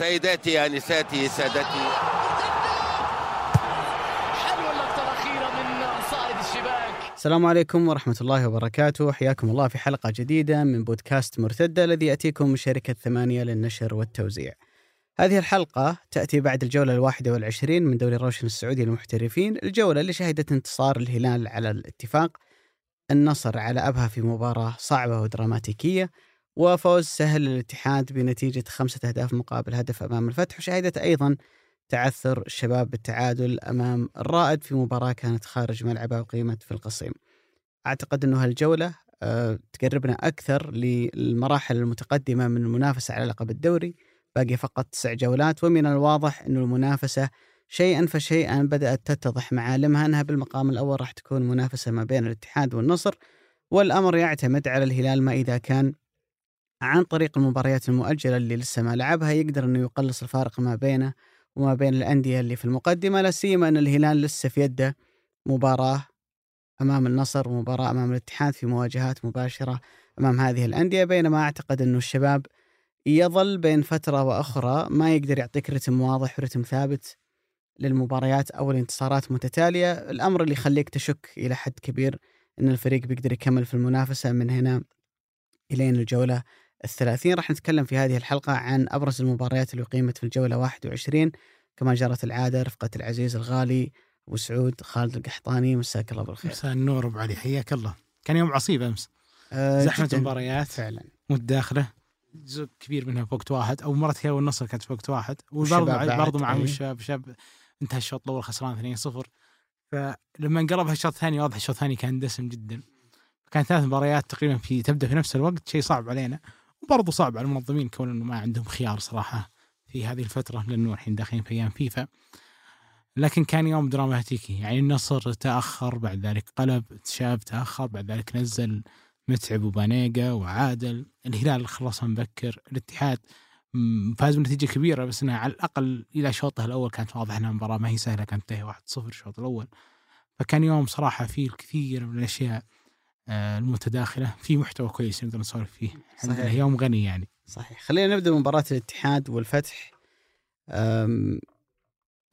سيداتي انساتي سادتي. السلام عليكم ورحمة الله وبركاته. حياكم الله في حلقة جديدة من بودكاست مرتدة الذي يأتيكم من شركة ثمانية للنشر والتوزيع. هذه الحلقة تأتي بعد الجولة الواحدة والعشرين من دوري روشن السعودي للمحترفين الجولة اللي شهدت انتصار الهلال على الاتفاق النصر على أبها في مباراة صعبة ودراماتيكية. وفوز سهل للاتحاد بنتيجة خمسة أهداف مقابل هدف أمام الفتح وشهدت أيضا تعثر الشباب بالتعادل أمام الرائد في مباراة كانت خارج ملعبها وقيمت في القصيم. أعتقد أنه هالجولة أه تقربنا أكثر للمراحل المتقدمة من المنافسة على لقب الدوري. باقي فقط تسع جولات ومن الواضح أن المنافسة شيئا فشيئا بدأت تتضح معالمها أنها بالمقام الأول راح تكون منافسة ما بين الاتحاد والنصر والأمر يعتمد على الهلال ما إذا كان عن طريق المباريات المؤجلة اللي لسه ما لعبها يقدر أنه يقلص الفارق ما بينه وما بين الأندية اللي في المقدمة لا سيما أن الهلال لسه في يده مباراة أمام النصر ومباراة أمام الاتحاد في مواجهات مباشرة أمام هذه الأندية بينما أعتقد أنه الشباب يظل بين فترة وأخرى ما يقدر يعطيك رتم واضح ورتم ثابت للمباريات أو الانتصارات متتالية. الأمر اللي يخليك تشك إلى حد كبير أن الفريق بيقدر يكمل في المنافسة من هنا إلين الجولة الثلاثين راح نتكلم في هذه الحلقة عن أبرز المباريات اللي أقيمت في الجولة 21 كما جرت العادة رفقة العزيز الغالي أبو سعود خالد القحطاني مساك الله بالخير. مساء النور أبو علي حياك الله. كان يوم عصيب أمس. أه جداً. مباريات فعلا. متداخله جزء كبير منها في وقت واحد أو مرات هي والنصر كانت في وقت واحد وبرضه برضه معهم أي. الشباب الشباب انتهى الشوط الأول خسران 2-0 فلما انقلبها الشوط الثاني واضح الشوط الثاني كان دسم جدا. كان ثلاث مباريات تقريبا في تبدأ في نفس الوقت شيء صعب علينا. وبرضه صعب على المنظمين كون إنه ما عندهم خيار صراحة في هذه الفترة لأنه الحين داخلين في أيام فيفا. لكن كان يوم دراماتيكي يعني النصر تأخر بعد ذلك قلب شاب تأخر بعد ذلك نزل متعب وبانيجا وعادل. الهلال خلصها مبكر الاتحاد فاز بنتيجة كبيرة بس انها على الأقل إلى شوطه الأول كانت واضحه إنها مباراة ما هي سهلة كانت تنتهي 1-0 الشوط الأول. فكان يوم صراحة فيه الكثير من الأشياء المتداخلة. في محتوى كويس نقدر نسولف فيه. صحيح. يوم غني يعني. صحيح. خلينا نبدأ مباراة الاتحاد والفتح. أم،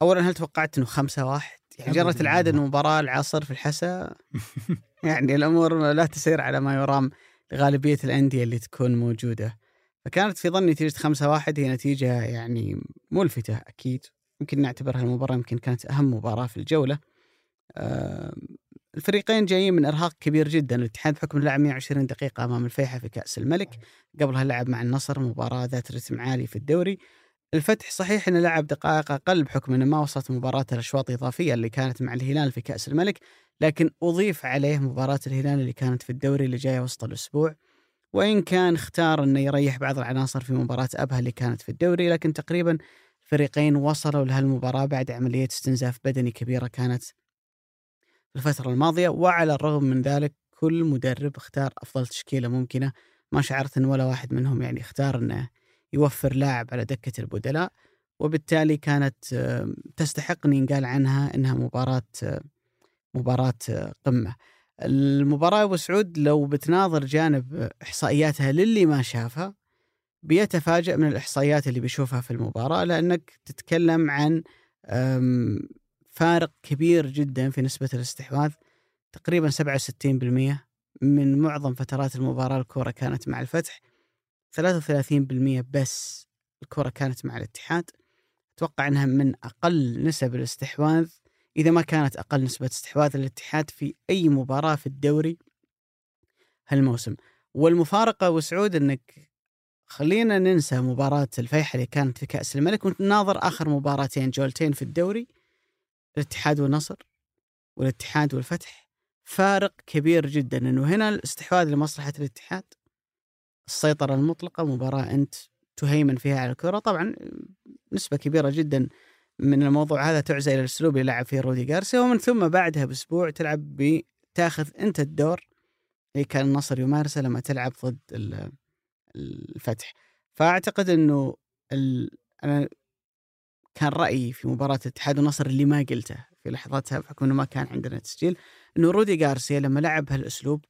أولا هل توقعت أنه خمسة واحد؟ يعني. جرت العادة أنه مباراة العصر في الحسا. يعني الأمور لا تسير على ما يرام لغالبية الأندية اللي تكون موجودة. فكانت في ظني نتيجة خمسة واحد هي نتيجة يعني ملفتة أكيد. يمكن نعتبرها المباراة يمكن كانت أهم مباراة في الجولة. أم، الفريقين جايين من إرهاق كبير جدا. الاتحاد بحكم لعب 120 دقيقة أمام الفيحة في كأس الملك. قبلها لعب مع النصر مباراة ذات رتم عالي في الدوري. الفتح صحيح إنه لعب دقائق أقل بحكم إنه ما وصلت مباراة الأشواط الإضافية اللي كانت مع الهلال في كأس الملك لكن أضيف عليه مباراة الهلال اللي كانت في الدوري اللي جاية وسط الأسبوع. وإن كان اختار إنه يريح بعض العناصر في مباراة أبها اللي كانت في الدوري لكن تقريبا الفريقين وصلوا لهالمباراة بعد عملية استنزاف بدني كبيرة كانت الفترة الماضية وعلى الرغم من ذلك كل مدرب اختار أفضل تشكيلة ممكنة ما شعرت إن ولا واحد منهم يعني اختار إنه يوفر لاعب على دكة البدلاء وبالتالي كانت تستحق ان ينقال عنها إنها مباراة مباراة آه، قمة. المباراة أبو سعود لو بتناظر جانب إحصائياتها للي ما شافها بيتفاجأ من الإحصائيات اللي بيشوفها في المباراة لأنك تتكلم عن فارق كبير جدا في نسبة الاستحواذ تقريبا 67% من معظم فترات المباراة الكرة كانت مع الفتح 33% بس الكرة كانت مع الاتحاد. أتوقع أنها من أقل نسب الاستحواذ إذا ما كانت أقل نسبة استحواذ الاتحاد في أي مباراة في الدوري هالموسم. والمفارقة وسعود أنك خلينا ننسى مباراة الفيحة اللي كانت في كأس الملك ونناظر آخر مباراتين جولتين في الدوري. الاتحاد والنصر والاتحاد والفتح فارق كبير جدا إنه هنا الاستحواذ لمصلحة الاتحاد السيطرة المطلقة مباراة أنت تهيمن فيها على الكره طبعا نسبة كبيرة جدا من الموضوع هذا تعزى إلى الأسلوب اللي لعب فيه رودي جارسيا ومن ثم بعدها بأسبوع تلعب بتاخذ أنت الدور اللي كان النصر يمارسه لما تلعب ضد ال- الفتح فأعتقد إنه. أنا كان رأيي في مباراة الاتحاد والنصر اللي ما قلته في لحظتها بحكم انه ما كان عندنا تسجيل إنه رودي جارسيا لما لعب بهالاسلوب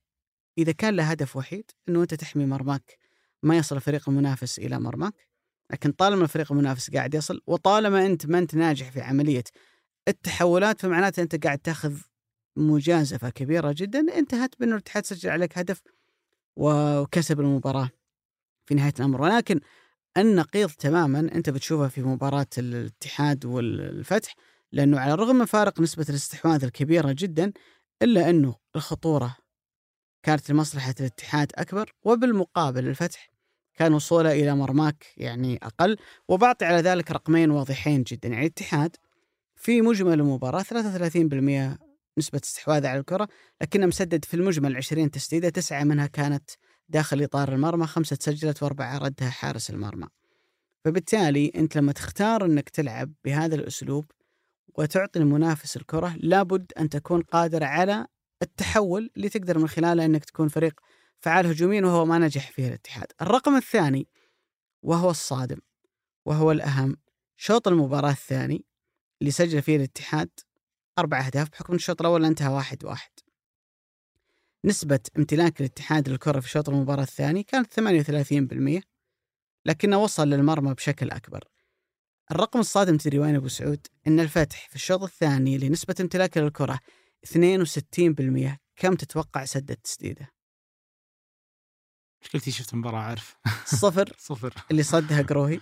إذا كان له هدف وحيد إنه أنت تحمي مرماك ما يصل الفريق المنافس إلى مرماك لكن طالما الفريق المنافس قاعد يصل وطالما أنت ما أنت ناجح في عملية التحولات فمعناته أنت قاعد تاخذ مجازفة كبيرة جدا انتهت بانه الاتحاد سجل عليك هدف وكسب المباراة في نهاية الأمر. ولكن النقيض تماما أنت بتشوفها في مباراة الاتحاد والفتح لأنه على الرغم من فارق نسبة الاستحواذ الكبيرة جدا إلا أنه الخطورة كانت لمصلحة الاتحاد أكبر وبالمقابل الفتح كان وصوله إلى مرماك يعني أقل وبعطي على ذلك رقمين واضحين جدا. يعني الاتحاد في مجمل المباراة 33% نسبة استحواذ على الكرة لكنه مسدد في المجمل 20 تسديدة تسعة منها كانت داخل إطار المرمى خمسة سجلت وأربعة ردها حارس المرمى. فبالتالي أنت لما تختار أنك تلعب بهذا الأسلوب وتعطي المنافس الكرة لابد أن تكون قادر على التحول اللي تقدر من خلاله أنك تكون فريق فعال هجوميا وهو ما نجح فيه الاتحاد. الرقم الثاني وهو الصادم وهو الأهم شوط المباراة الثاني اللي سجل فيه الاتحاد أربع أهداف بحكم الشوط الأول انتهى واحد واحد. نسبة امتلاك الاتحاد للكرة في شوط المباراة الثاني كانت 38% لكنه وصل للمرمى بشكل أكبر. الرقم الصادم تدري وين أبو سعود؟ أن الفتح في الشوط الثاني اللي نسبة امتلاكه للكرة 62% كم تتوقع سدد تسديده؟ مشكلتي شفت المباراة عارف صفر. صفر. اللي صدها قروهي.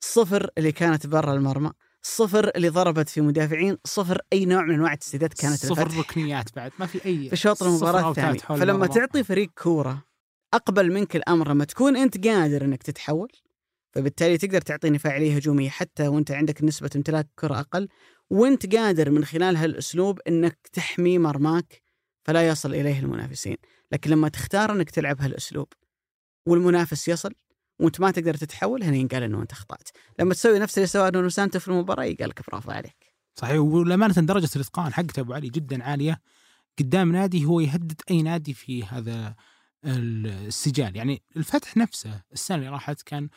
صفر اللي كانت برا المرمى. صفر اللي ضربت في مدافعين صفر أي نوع من أنواع التسديدات كانت صفر الفتح. ركنيات بعد ما في أي في شوط أوتات الثاني. فلما. تعطي فريق كورة أقبل منك الأمر لما تكون أنت قادر أنك تتحول فبالتالي تقدر تعطيني فاعلية هجومية حتى وأنت عندك نسبة امتلاك كرة أقل وأنت قادر من خلال هالأسلوب أنك تحمي مرماك فلا يصل إليه المنافسين. لكن لما تختار أنك تلعب هالأسلوب والمنافس يصل وانت ما تقدر تتحول هنا ينقال إنه أنت أخطأت. لما تسوي نفس اللي سواه نونو سانتو في المباراة يقال لك برافو عليك. صحيح وللأمانة درجة الإتقان حقته أبو علي جدا عالية. قدام نادي هو يهدد أي نادي في هذا السجال يعني الفتح نفسه السنة اللي راحت كان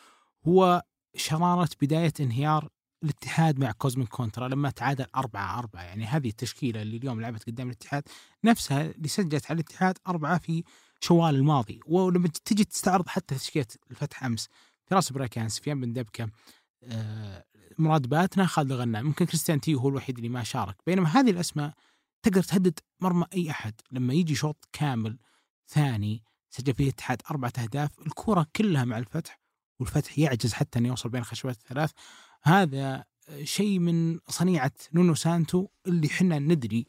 هو شرارة بداية انهيار الاتحاد مع كوزميك كونترا لما تعادل أربعة أربعة. يعني هذه التشكيلة اللي اليوم لعبت قدام الاتحاد نفسها اللي سجلت على الاتحاد أربعة في شوال الماضي. ولما تجي تستعرض حتى تشكيلة الفتح أمس فراس براكان سفيان بن دبكة آه، مراد باتنا خالد الغنام ممكن كريستيان تيو هو الوحيد اللي ما شارك. بينما هذه الأسماء تقدر تهدد مرمى أي أحد. لما يجي شوط كامل ثاني سجل فيه الاتحاد أربعة أهداف الكرة كلها مع الفتح والفتح يعجز حتى إنه يوصل بين الخشبات الثلاث. هذا شيء من صنيعة نونو سانتو اللي حنا ندري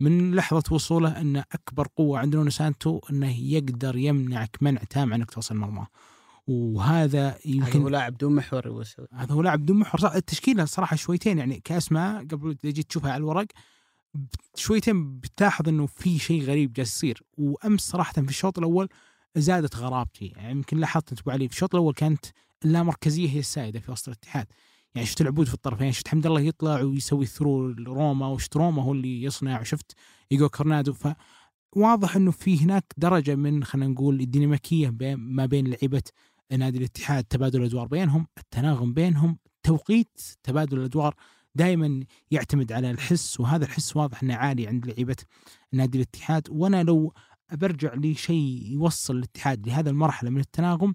من لحظة وصوله أن أكبر قوة عند نونو سانتو أنه يقدر يمنعك منع تام عنك توصل مرماه وهذا هذا يمكن هو لاعب دون محور هذا هو لاعب بدون محور. صح التشكيلة صراحة شويتين يعني كأسماء قبل تجي تشوفها على الورق شويتين بتلاحظ إنه في شيء غريب جالس يصير. وأمس صراحة في الشوط الأول زادت غرابتي. يعني يمكن لاحظت أبو علي في الشوط الأول كانت اللامركزية هي السائدة في وسط الاتحاد. يعني شفت العبود في الطرفين شفت حمد الله يطلع ويسوي ثرو روما وشفت روما هو اللي يصنع وشفت إيجو كورنادو فواضح إنه في هناك درجة من خلينا نقول الديناميكية ما بين لعيبة نادي الاتحاد تبادل الأدوار بينهم التناغم بينهم توقيت تبادل الأدوار دائما يعتمد على الحس وهذا الحس واضح إنه عالي عند لعيبة نادي الاتحاد. وأنا لو برجع لشيء يوصل الاتحاد لهذا المرحلة من التناغم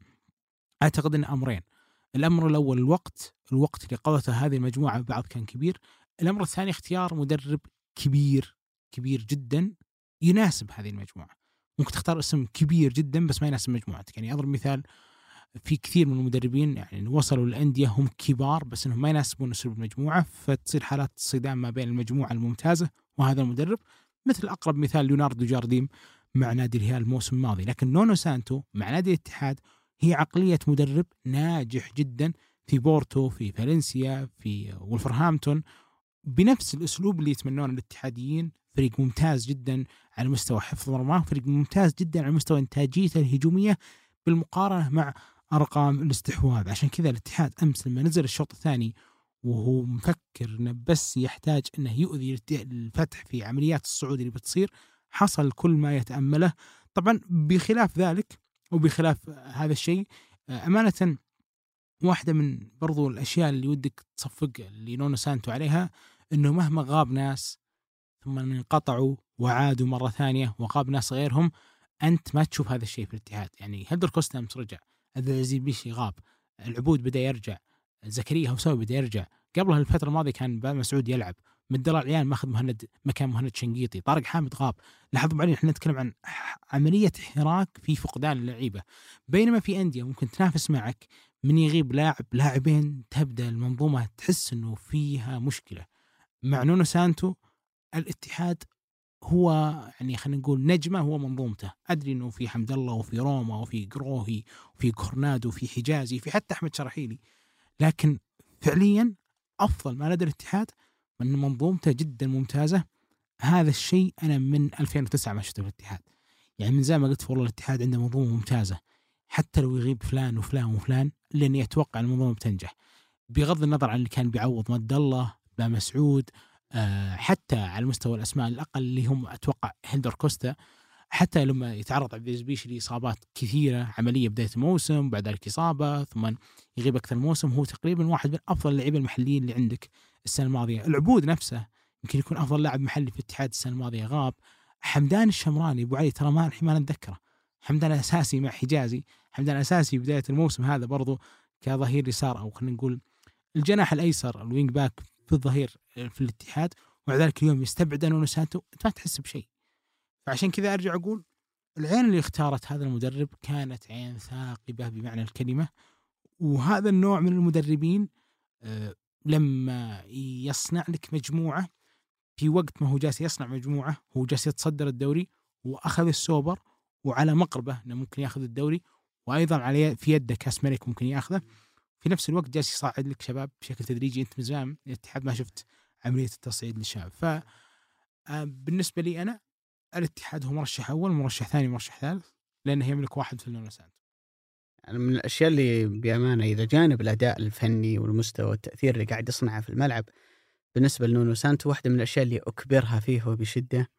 أعتقد إن أمرين. الأمر الأول الوقت الوقت اللي قضته هذه المجموعة بعض كان كبير. الأمر الثاني اختيار مدرب كبير كبير جدا يناسب هذه المجموعة. ممكن تختار اسم كبير جدا بس ما يناسب مجموعتك. يعني أضرب مثال في كثير من المدربين يعني وصلوا الانديه هم كبار بس إنهم ما يناسبون أسلوب المجموعة فتصير حالات صدام ما بين المجموعة الممتازة وهذا المدرب. مثل أقرب مثال ليوناردو جارديم مع نادي الهلال الموسم الماضي. لكن نونو سانتو مع نادي الاتحاد هي عقلية مدرب ناجح جدا في بورتو في فالنسيا في ولفرهامبتون بنفس الأسلوب اللي يتمنونه الاتحاديين فريق ممتاز جدا على مستوى حفظ مرماه فريق ممتاز جدا على مستوى إنتاجيته الهجومية بالمقارنة مع أرقام الاستحواذ. عشان كذا الاتحاد أمس لما نزل الشوط الثاني وهو مفكر إنه بس يحتاج إنه يؤذي الفتح في عمليات الصعود اللي بتصير حصل كل ما يتأمله. طبعا بخلاف ذلك وبخلاف هذا الشيء آه، أمانة واحدة من برضو الأشياء اللي ودك تصفق لنونو سانتو عليها إنه مهما غاب ناس ثم انقطعوا وعادوا مرة ثانية وغاب ناس غيرهم أنت ما تشوف هذا الشيء في الاتحاد. يعني هيلدر كوستا أمس رجع عبد العزيز بيشي غاب العبود بدأ يرجع زكريا هوساوي بدأ يرجع. قبلها الفترة الماضية كان باب مسعود يلعب. مدالله العليان ماخذ مهند مكان مهند شنقيطي. طارق حامد غاب. لاحظوا بعدين إحنا نتكلم عن عملية حراك في فقدان اللعيبة. بينما في أندية ممكن تنافس معك من يغيب لاعب لاعبين تبدأ المنظومة تحس إنه فيها مشكلة. مع نونو سانتو الاتحاد هو يعني خلينا نقول نجمة هو منظومته. أدري إنه في حمد الله وفي روما وفي قروهي وفي كورنادو وفي حجازي في حتى أحمد شراحيلي. لكن فعليا أفضل ما لدى الاتحاد ان منظومته جدا ممتازة. هذا الشيء أنا من 2009 ما شفته في الاتحاد. يعني من زمان ما قلت والله الاتحاد عنده منظومة ممتازة. حتى لو يغيب فلان وفلان وفلان لأني أتوقع المنظومة بتنجح. بغض النظر عن اللي كان بيعوض مد الله با مسعود آه، حتى على مستوى الأسماء الأقل اللي هم أتوقع هيلدر كوستا. حتى لما يتعرض عبد العزيز لاصابات كثيرة عملية بداية الموسم وبعد ذلك إصابة ثم يغيب أكثر الموسم هو تقريبا واحد من أفضل اللعيبة المحليين اللي عندك. السنة الماضية. العبود نفسه يمكن يكون أفضل لاعب محلي في الاتحاد السنة الماضية. غاب. حمدان الشمراني أبو علي ترى ما الحين ما نتذكره حمدان أساسي مع حجازي. حمدان أساسي بداية الموسم هذا برضو كظهير يسار أو خلينا نقول الجناح الأيسر ال wing back في الظهير في الاتحاد. ومع ذلك اليوم يستبعد نونو سانتو. أنت ما تحس بشيء. فعشان كذا أرجع أقول العين اللي اختارت هذا المدرب كانت عين ثاقبة بمعنى الكلمة. وهذا النوع من المدربين آه، لما يصنع لك مجموعة في وقت ما هو جالس يصنع مجموعة هو جالس يتصدر الدوري وأخذ السوبر وعلى مقربه إنه ممكن ياخذ الدوري وأيضا على في يده كاس ملك ممكن ياخذه. في نفس الوقت جالس يصعد لك شباب بشكل تدريجي. أنت من زمان الاتحاد ما شفت عملية التصعيد للشباب. ف آه، بالنسبة لي أنا الاتحاد هو مرشح أول مرشح ثاني مرشح ثالث لأنه يملك واحد في اللون سانتو يعني من الأشياء اللي بأمانة إذا جانب الأداء الفني والمستوى والتأثير اللي قاعد يصنعه في الملعب بالنسبة لنونو سانتو واحدة من الأشياء اللي أكبرها فيه وبشدة.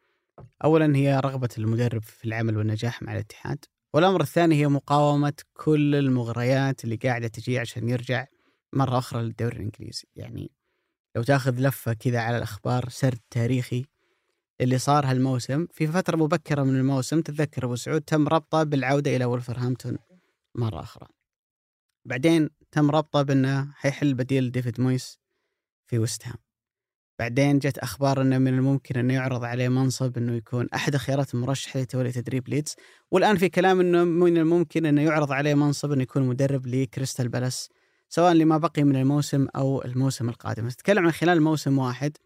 اولا هي رغبة المدرب في العمل والنجاح مع الاتحاد والأمر الثاني هي مقاومة كل المغريات اللي قاعدة تجي عشان يرجع مرة أخرى للدوري الإنجليزي. يعني لو تأخذ لفة كذا على الأخبار سرد تاريخي اللي صار هالموسم في فترة مبكرة من الموسم تتذكر أبو سعود تم ربطه بالعودة إلى ولفرهامبتون مرة أخرى. بعدين تم ربطه بأنه حيحل بديل ديفيد مويس في وست هام. بعدين جت أخبار أنه من الممكن أنه يعرض عليه منصب أنه يكون أحد خيارات المرشح لتولي تدريب ليدز. والآن في كلام أنه من الممكن أنه يعرض عليه منصب أنه يكون مدرب لكريستال بالاس سواء لما بقي من الموسم أو الموسم القادم. نتكلم عن خلال موسم واحد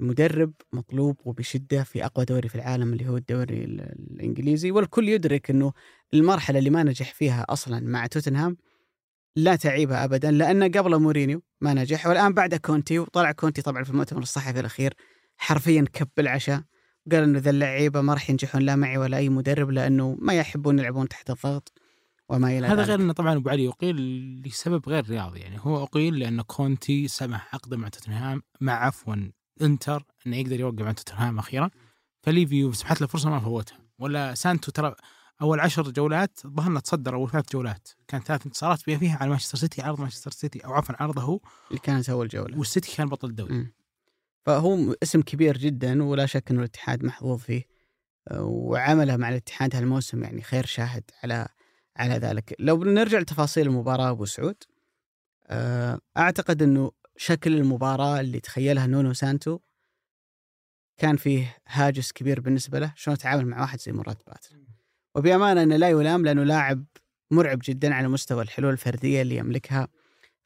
المدرب مطلوب وبشدة في أقوى دوري في العالم اللي هو الدوري ال- الإنجليزي والكل يدرك أنه المرحلة اللي ما نجح فيها أصلا مع توتنهام لا تعيبها أبدا لأن قبل مورينيو ما نجح والآن بعد كونتي وطلع كونتي طبعا في المؤتمر الصحفي الأخير حرفيا كب العشاء قال إنه ذا اللعيبة ما راح ينجحون لا معي ولا أي مدرب لأنه ما يحبون يلعبون تحت الضغط وما إلى هذا. غير إنه طبعا أبو علي اقيل لسبب غير رياضي يعني هو أقيل لأن كونتي سمح عقده مع توتنهام مع عفوا انتر انه يقدر يوقع مع توتنهام أخيرا فليفي يوم سمحت له فرصة ما فوتها. ولا سانتو ترى أول عشر جولات ظهرنا تصدر أول ثلاث جولات. كان ثلاث انتصارات فيها على مانشستر سيتي عرض مانشستر سيتي أو عفوا عرضه هو. اللي كانت أول جولة. والسيتي كان بطل الدوري. فهو اسم كبير جدا ولا شك إنه الاتحاد محظوظ فيه. وعمله مع الاتحاد هالموسم يعني خير شاهد على على ذلك. لو بنرجع لتفاصيل المباراة أبو سعود آه، أعتقد إنه شكل المباراة اللي تخيلها نونو سانتو كان فيه هاجس كبير بالنسبة له شلون يتعامل مع واحد زي مراد باتنا. وبأمانة إنه لا يلام لأنه لاعب مرعب جدا على مستوى الحلول الفردية اللي يملكها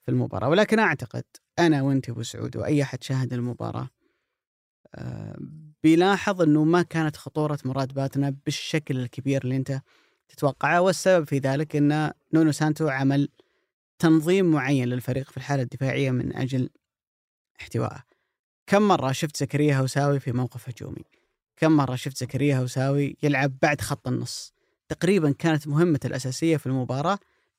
في المباراة. ولكن أعتقد أنا وأنت أبو سعود وأي أحد شاهد المباراة آه، بيلاحظ إنه ما كانت خطورة مراد باتنا بالشكل الكبير اللي أنت تتوقعه. والسبب في ذلك إن نونو سانتو عمل تنظيم معين للفريق في الحالة الدفاعية من أجل احتوائه. كم مرة شفت زكريا هوساوي في موقف هجومي؟ كم مرة شفت زكريا هوساوي يلعب بعد خط النص؟ تقريبا كانت مهمته الأساسية في المباراة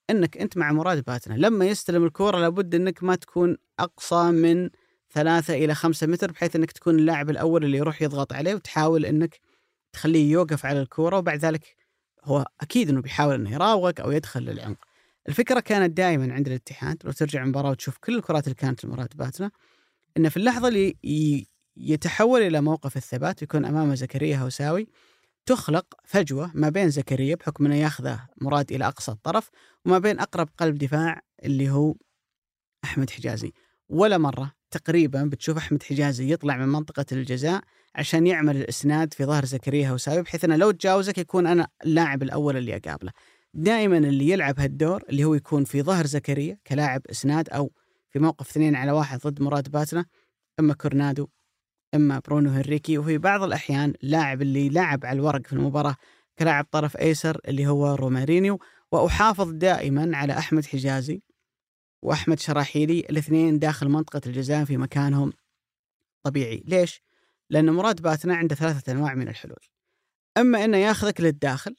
إنك أنت مع مراد باتنا لما يستلم الكورة لابد إنك ما تكون أقصى من ثلاثة إلى خمسة متر بحيث أنك تكون اللاعب الأول اللي يروح يضغط عليه وتحاول أنك تخليه يوقف على الكورة وبعد ذلك هو أكيد أنه بيحاول أنه يراوغك أو يدخل للعمق الفكرة كانت دائما عند الاتحاد لو ترجع المباراة وتشوف كل الكرات اللي كانت لمراد باتنا أنه في اللحظة اللي يتحول إلى موقف الثبات ويكون أمامه زكريا هوساوي تخلق فجوة ما بين زكريا بحكم أنه ياخذه مراد إلى أقصى الطرف وما بين أقرب قلب دفاع اللي هو أحمد حجازي ولا مرة تقريبا بتشوف أحمد حجازي يطلع من منطقة الجزاء عشان يعمل الإسناد في ظهر زكريا هوساوي بحيث إنه لو تجاوزك يكون أنا اللاعب الأول اللي أقابله. دائما اللي يلعب هالدور اللي هو يكون في ظهر زكريا كلاعب إسناد أو في موقف اثنين على واحد ضد مراد باتنا إما كورنادو إما برونو هنريكي وفي بعض الأحيان لاعب اللي لعب على الورق في المباراة كلاعب طرف أيسر اللي هو رومارينيو وأحافظ دائما على أحمد حجازي وأحمد شراحيلي الاثنين داخل منطقة الجزاء في مكانهم طبيعي، ليش؟ لأن مراد باتنا عنده ثلاثة أنواع من الحلول. إما إنه ياخذك للداخل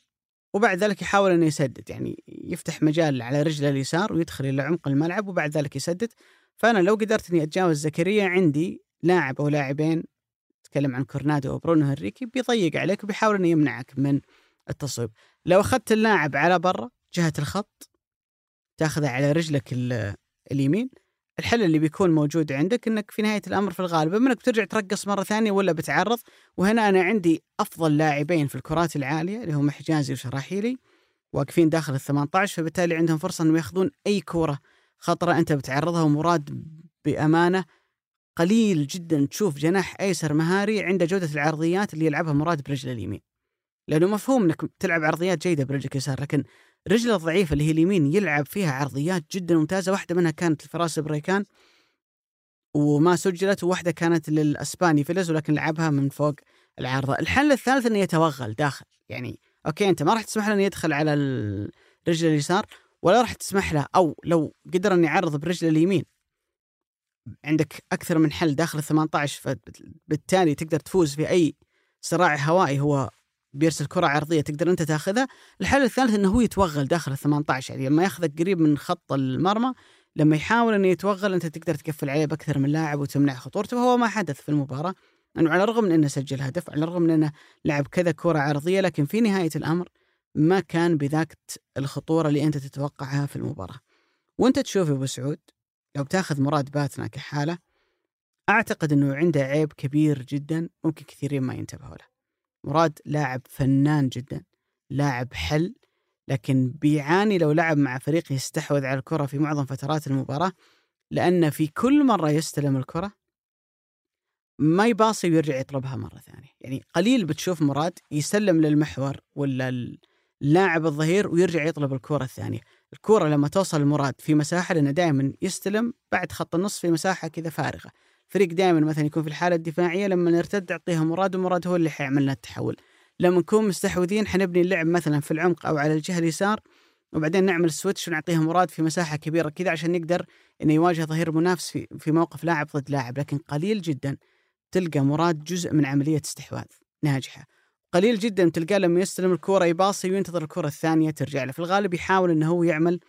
وبعد ذلك يحاول إنه يسدد يعني يفتح مجال على رجله اليسار ويدخل إلى عمق الملعب وبعد ذلك يسدد. فأنا لو قدرت إني أتجاوز زكريا عندي لاعب أو لاعبين تكلم عن كورنادو أو برونو هنريكي بيضيق عليك وبيحاول إنه يمنعك من التصويب. لو أخذت اللاعب على برا جهة الخط تاخذه على رجلك اليمين الحل اللي بيكون موجود عندك إنك في نهاية الأمر في الغالب أما إنك بترجع ترقص مرة ثانية ولا بتعرض وهنا أنا عندي أفضل لاعبين في الكرات العالية اللي هم حجازي وشراحيلي واقفين داخل ال 18 فبالتالي عندهم فرصة إنهم ياخذون أي كوره خطرة أنت بتعرضها ومراد بأمانة قليل جدا تشوف جناح أيسر مهاري عنده جودة العرضيات اللي يلعبها مراد برجله اليمين. لأنه مفهوم إنك تلعب عرضيات جيدة برجلك اليسار لكن رجله الضعيفه اللي هي اليمين يلعب فيها عرضيات جدا ممتازة واحدة منها كانت لفراس بريكان وما سجلت وواحدة كانت للأسباني تيلو ولكن لعبها من فوق العارضة، الحل الثالث إنه يتوغل داخل يعني okay أنت ما راح تسمح له إنه يدخل على الرجل اليسار ولا راح تسمح له أو لو قدر إنه يعرض برجله اليمين. عندك أكثر من حل داخل ال 18 فبالتالي تقدر تفوز في أي صراع هوائي هو بيرسل كرة عرضية تقدر أنت تاخذها، الحل الثالث أنه هو يتوغل داخل ال 18 يعني لما ياخذك قريب من خط المرمى لما يحاول أنه يتوغل أنت تقدر تقفل عليه بأكثر من لاعب وتمنع خطورته وهو ما حدث في المباراة. أنه على الرغم من أنه سجل هدف على الرغم من أنه لعب كذا كرة عرضية لكن في نهاية الأمر ما كان بذاك الخطورة اللي أنت تتوقعها في المباراة. وأنت تشوف أبو سعود لو بتاخذ مراد باتنا كحالة أعتقد أنه عنده عيب كبير جدا ممكن كثيرين ما ينتبهوا له. مراد لاعب فنان جدا لاعب حل لكن بيعاني لو لعب مع فريق يستحوذ على الكرة في معظم فترات المباراة لأن في كل مرة يستلم الكرة ما يباصي ويرجع يطلبها مرة ثانية. يعني قليل بتشوف مراد يسلم للمحور ولا اللاعب الظهير ويرجع يطلب الكرة الثانية. الكرة لما توصل المراد في مساحة لأنه دائما يستلم بعد خط النص في مساحة كذا فارغة. فريق دائما مثلا يكون في الحالة الدفاعية لما نرتد اعطيها مراد ومراد هو اللي حيعمل لنا التحول. لما نكون مستحوذين حنبني اللعب مثلا في العمق أو على الجهة اليسار وبعدين نعمل سويتش ونعطيها مراد في مساحة كبيرة كذا عشان نقدر إنه يواجه ظهير منافس في في موقف لاعب ضد لاعب. لكن قليل جدا تلقى مراد جزء من عملية استحواذ ناجحة. قليل جدا تلقاه لما يستلم الكورة يباصي وينتظر الكره الثانية ترجع له. في الغالب يحاول إنه هو يعمل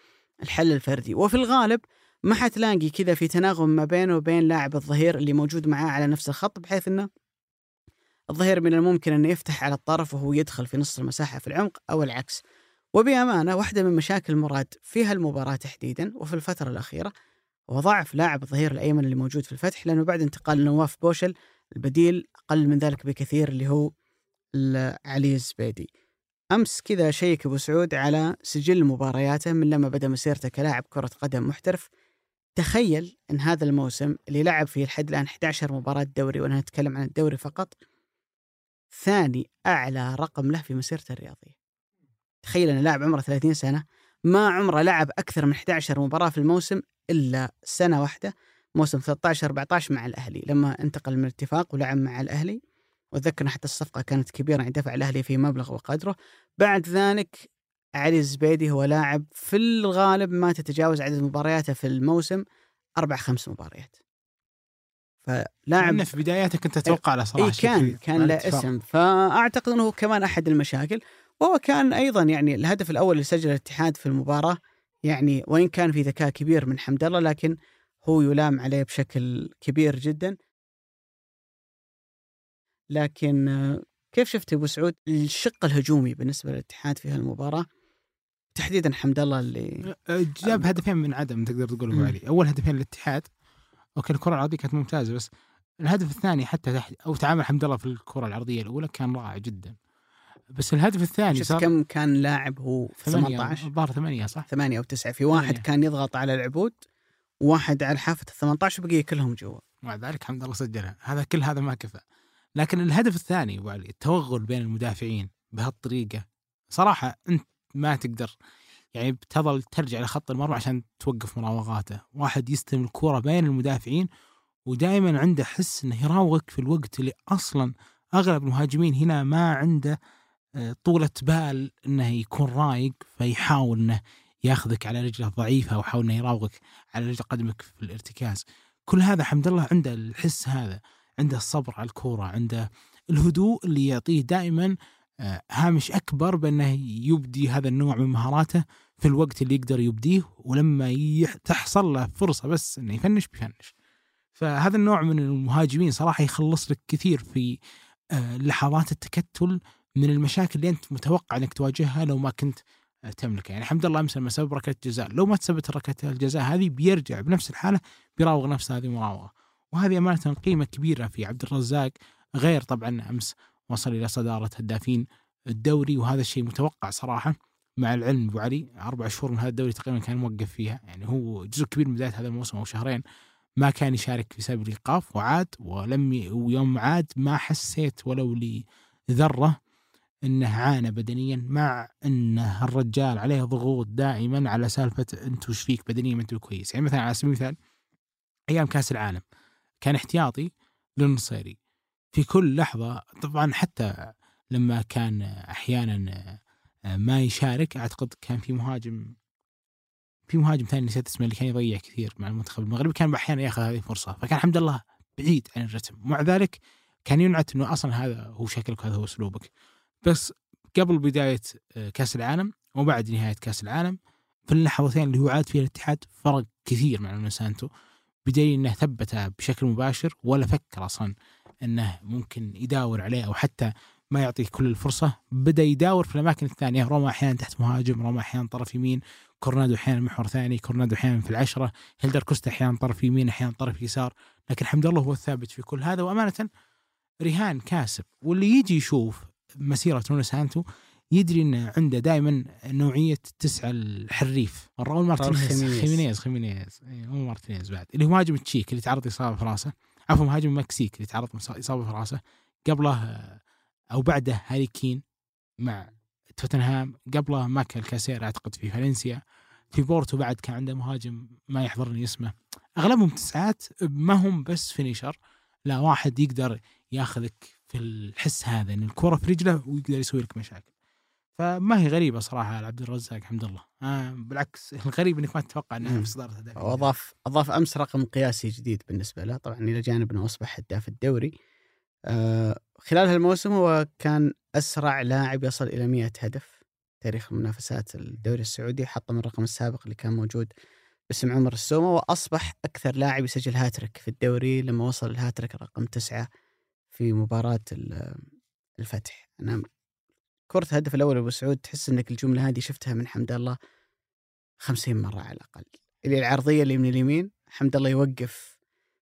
الحل الفردي. وفي الغالب ما حتلاقي كذا في تناغم ما بينه وبين لاعب الظهير اللي موجود معاه على نفس الخط بحيث إنه الظهير من الممكن إنه يفتح على الطرف وهو يدخل في نص المساحة في العمق أو العكس. وبأمانة واحدة من مشاكل مراد في هالمباراة تحديدا وفي الفترة الأخيرة هو ضعف لاعب الظهير الأيمن اللي موجود في الفتح لأنه بعد انتقال نواف بوشل البديل أقل من ذلك بكثير اللي هو علي الزبيدي. أمس كذا شيك أبو سعود على سجل مبارياته من لما بدأ مسيرته كلاعب كرة قدم محترف تخيل إن هذا الموسم اللي لعب فيه لحد الآن 11 مباراة دوري وأنا أتكلم عن الدوري فقط ثاني أعلى رقم له في مسيرته الرياضية. تخيل إن لاعب عمره 30 سنة ما عمره لعب أكثر من 11 مباراة في الموسم إلا سنة واحدة موسم 13 14 مع الأهلي لما انتقل من الاتفاق ولعب مع الأهلي واتذكر حتى الصفقة كانت كبيرة يعني دفع الأهلي في مبلغ وقدره بعد ذلك علي الزبيدي هو لاعب في الغالب ما تتجاوز عدد مبارياته في الموسم أربع خمس مباريات. فلاعب في بداياته كنت أتوقع له صراحة اي كان كان له اسم. فأعتقد إنه كمان أحد المشاكل. وهو كان أيضا يعني الهدف الأول اللي سجله الاتحاد في المباراة يعني وإن كان في ذكاء كبير من حمد الله لكن هو يلام عليه بشكل كبير جدا. لكن كيف شفت أبو سعود الشق الهجومي بالنسبة للاتحاد في هالمباراة؟ تحديدا حمد الله اللي جاب هدفين من عدم تقدر تقول ابو علي أول هدفين للاتحاد أوكي الكرة العرضيه كانت ممتازة بس الهدف الثاني حتى تحت أو تعامل حمد الله في الكرة العرضيه الأولى كان رائع جدا. بس الهدف الثاني صار كم كان لاعب هو؟ 18 الظاهر ثمانية صح؟ ثمانية أو تسعة. في واحد ثمانية. كان يضغط على العبود واحد على حافه ال 18 وبقيه كلهم جوا. مع ذلك حمد الله سجلها. هذا كل هذا ما كفى. لكن الهدف الثاني أبو علي التوغل بين المدافعين بهالطريقة صراحة أنت ما تقدر. يعني بتظل ترجع لخط المرمى عشان توقف مراوغاته. واحد يستلم الكرة بين المدافعين ودائما عنده حس إنه يراوغك في الوقت اللي أصلا أغلب المهاجمين هنا ما عنده آه، طولة بال إنه يكون رايق فيحاول إنه ياخذك على رجله الضعيفة ويحاول إنه يراوغك على رجل قدمك في الارتكاز. كل هذا حمد الله عنده الحس هذا عنده الصبر على الكورة عنده الهدوء اللي يعطيه دائما هامش أكبر بأنه يبدي هذا النوع من مهاراته في الوقت اللي يقدر يبديه ولما تحصل له فرصة بس إنه يفنش بيفنش. فهذا النوع من المهاجمين صراحة يخلص لك كثير في آه، لحظات التكتل من المشاكل اللي أنت متوقع إنك تواجهها لو ما كنت آه، تملكها، يعني حمد الله أمس لما سبب ركلة جزاء، لو ما تثبت ركلة الجزاء هذه بيرجع بنفس الحالة بيراوغ نفس هذه المراوغه. وهذه أمانة قيمة كبيرة في عبد الرزاق غير طبعا أمس وصل إلى صدارة هدافين الدوري وهذا الشيء متوقع صراحة مع العلم أبو علي. أربع شهور من هذا الدوري تقريبا كان موقف فيها. يعني هو جزء كبير من بداية هذا الموسم أو شهرين ما كان يشارك في سبب الإيقاف وعاد ولم. ويوم عاد ما حسيت ولو لذرة إنه عانى بدنيا مع انه الرجال عليه ضغوط دائما على سالفة أنتم فيك بدنيا ما أنتم كويس. يعني مثلا على سبيل المثال أيام كأس العالم كان احتياطي للنصيري. في كل لحظة طبعا حتى لما كان أحيانا ما يشارك أعتقد كان في مهاجم في مهاجم ثاني نسيت اسمه اللي كان يضيع كثير مع المنتخب المغربي كان أحيانا ياخذ هذه الفرصة. فكان الحمد لله بعيد عن الرتم. ومع ذلك كان ينعت إنه أصلا هذا هو شكلك وهذا هو أسلوبك. بس قبل بداية آه، كأس العالم وبعد نهاية كأس العالم في اللحظتين اللي هو عاد فيها الاتحاد فرق كثير مع سانتو. بدليل إنه ثبته بشكل مباشر ولا فكر أصلا إنه ممكن يداور عليه أو حتى ما يعطيه كل الفرصة. بدأ يداور في الأماكن الثانية. روما أحيانا تحت مهاجم روما أحيانا طرف يمين. كورنادو أحيانا محور ثاني كورنادو أحيانا في العشرة. هيلدر كوستا أحيانا طرف يمين أحيانا طرف يسار. لكن حمد الله هو الثابت في كل هذا. وأمانة رهان كاسب. واللي يجي يشوف مسيرة نونو سانتو يدري انه عنده دائما نوعية التسعه الحريف. راول مارتينيز. خيمينيز. خيمينيز خيمينيز. إيه، مو مارتينيز بعد. اللي هو مهاجم تشيك اللي تعرض إصابة في راسه. عفوا مهاجم المكسيك اللي تعرض إصابة في راسه. قبله آه، أو بعده هاري كين مع توتنهام. قبله باكو ألكاسير أعتقد في فالنسيا. في بورتو بعد كان عنده مهاجم ما يحضرني اسمه. أغلبهم تسعات ما هم بس finisher. لا واحد يقدر ياخذك في الحس هذا إن الكرة في رجله ويقدر يسوي لك مشاكل. فما هي غريبة صراحة على عبد الرزاق الحمد لله. آه بالعكس الغريب إنك ما تتوقع إنها مم. في صدارة هداف واضاف أضاف أمس رقم قياسي جديد بالنسبة له. طبعا إلى جانب إنه أصبح هداف الدوري. آه خلال هالموسم هو كان أسرع لاعب يصل إلى 100 هدف. تاريخ منافسات الدوري السعودي حطم الرقم السابق اللي كان موجود باسم عمر السومة وأصبح أكثر لاعب يسجل هاتريك في الدوري لما وصل الهاتريك رقم تسعة في مباراة ال- الفتح. أنا كرة الهدف الأول أبو سعود تحس إنك الجملة هذه شفتها من حمد الله خمسين مرة على الأقل. اللي العرضية اللي من اليمين حمد الله يوقف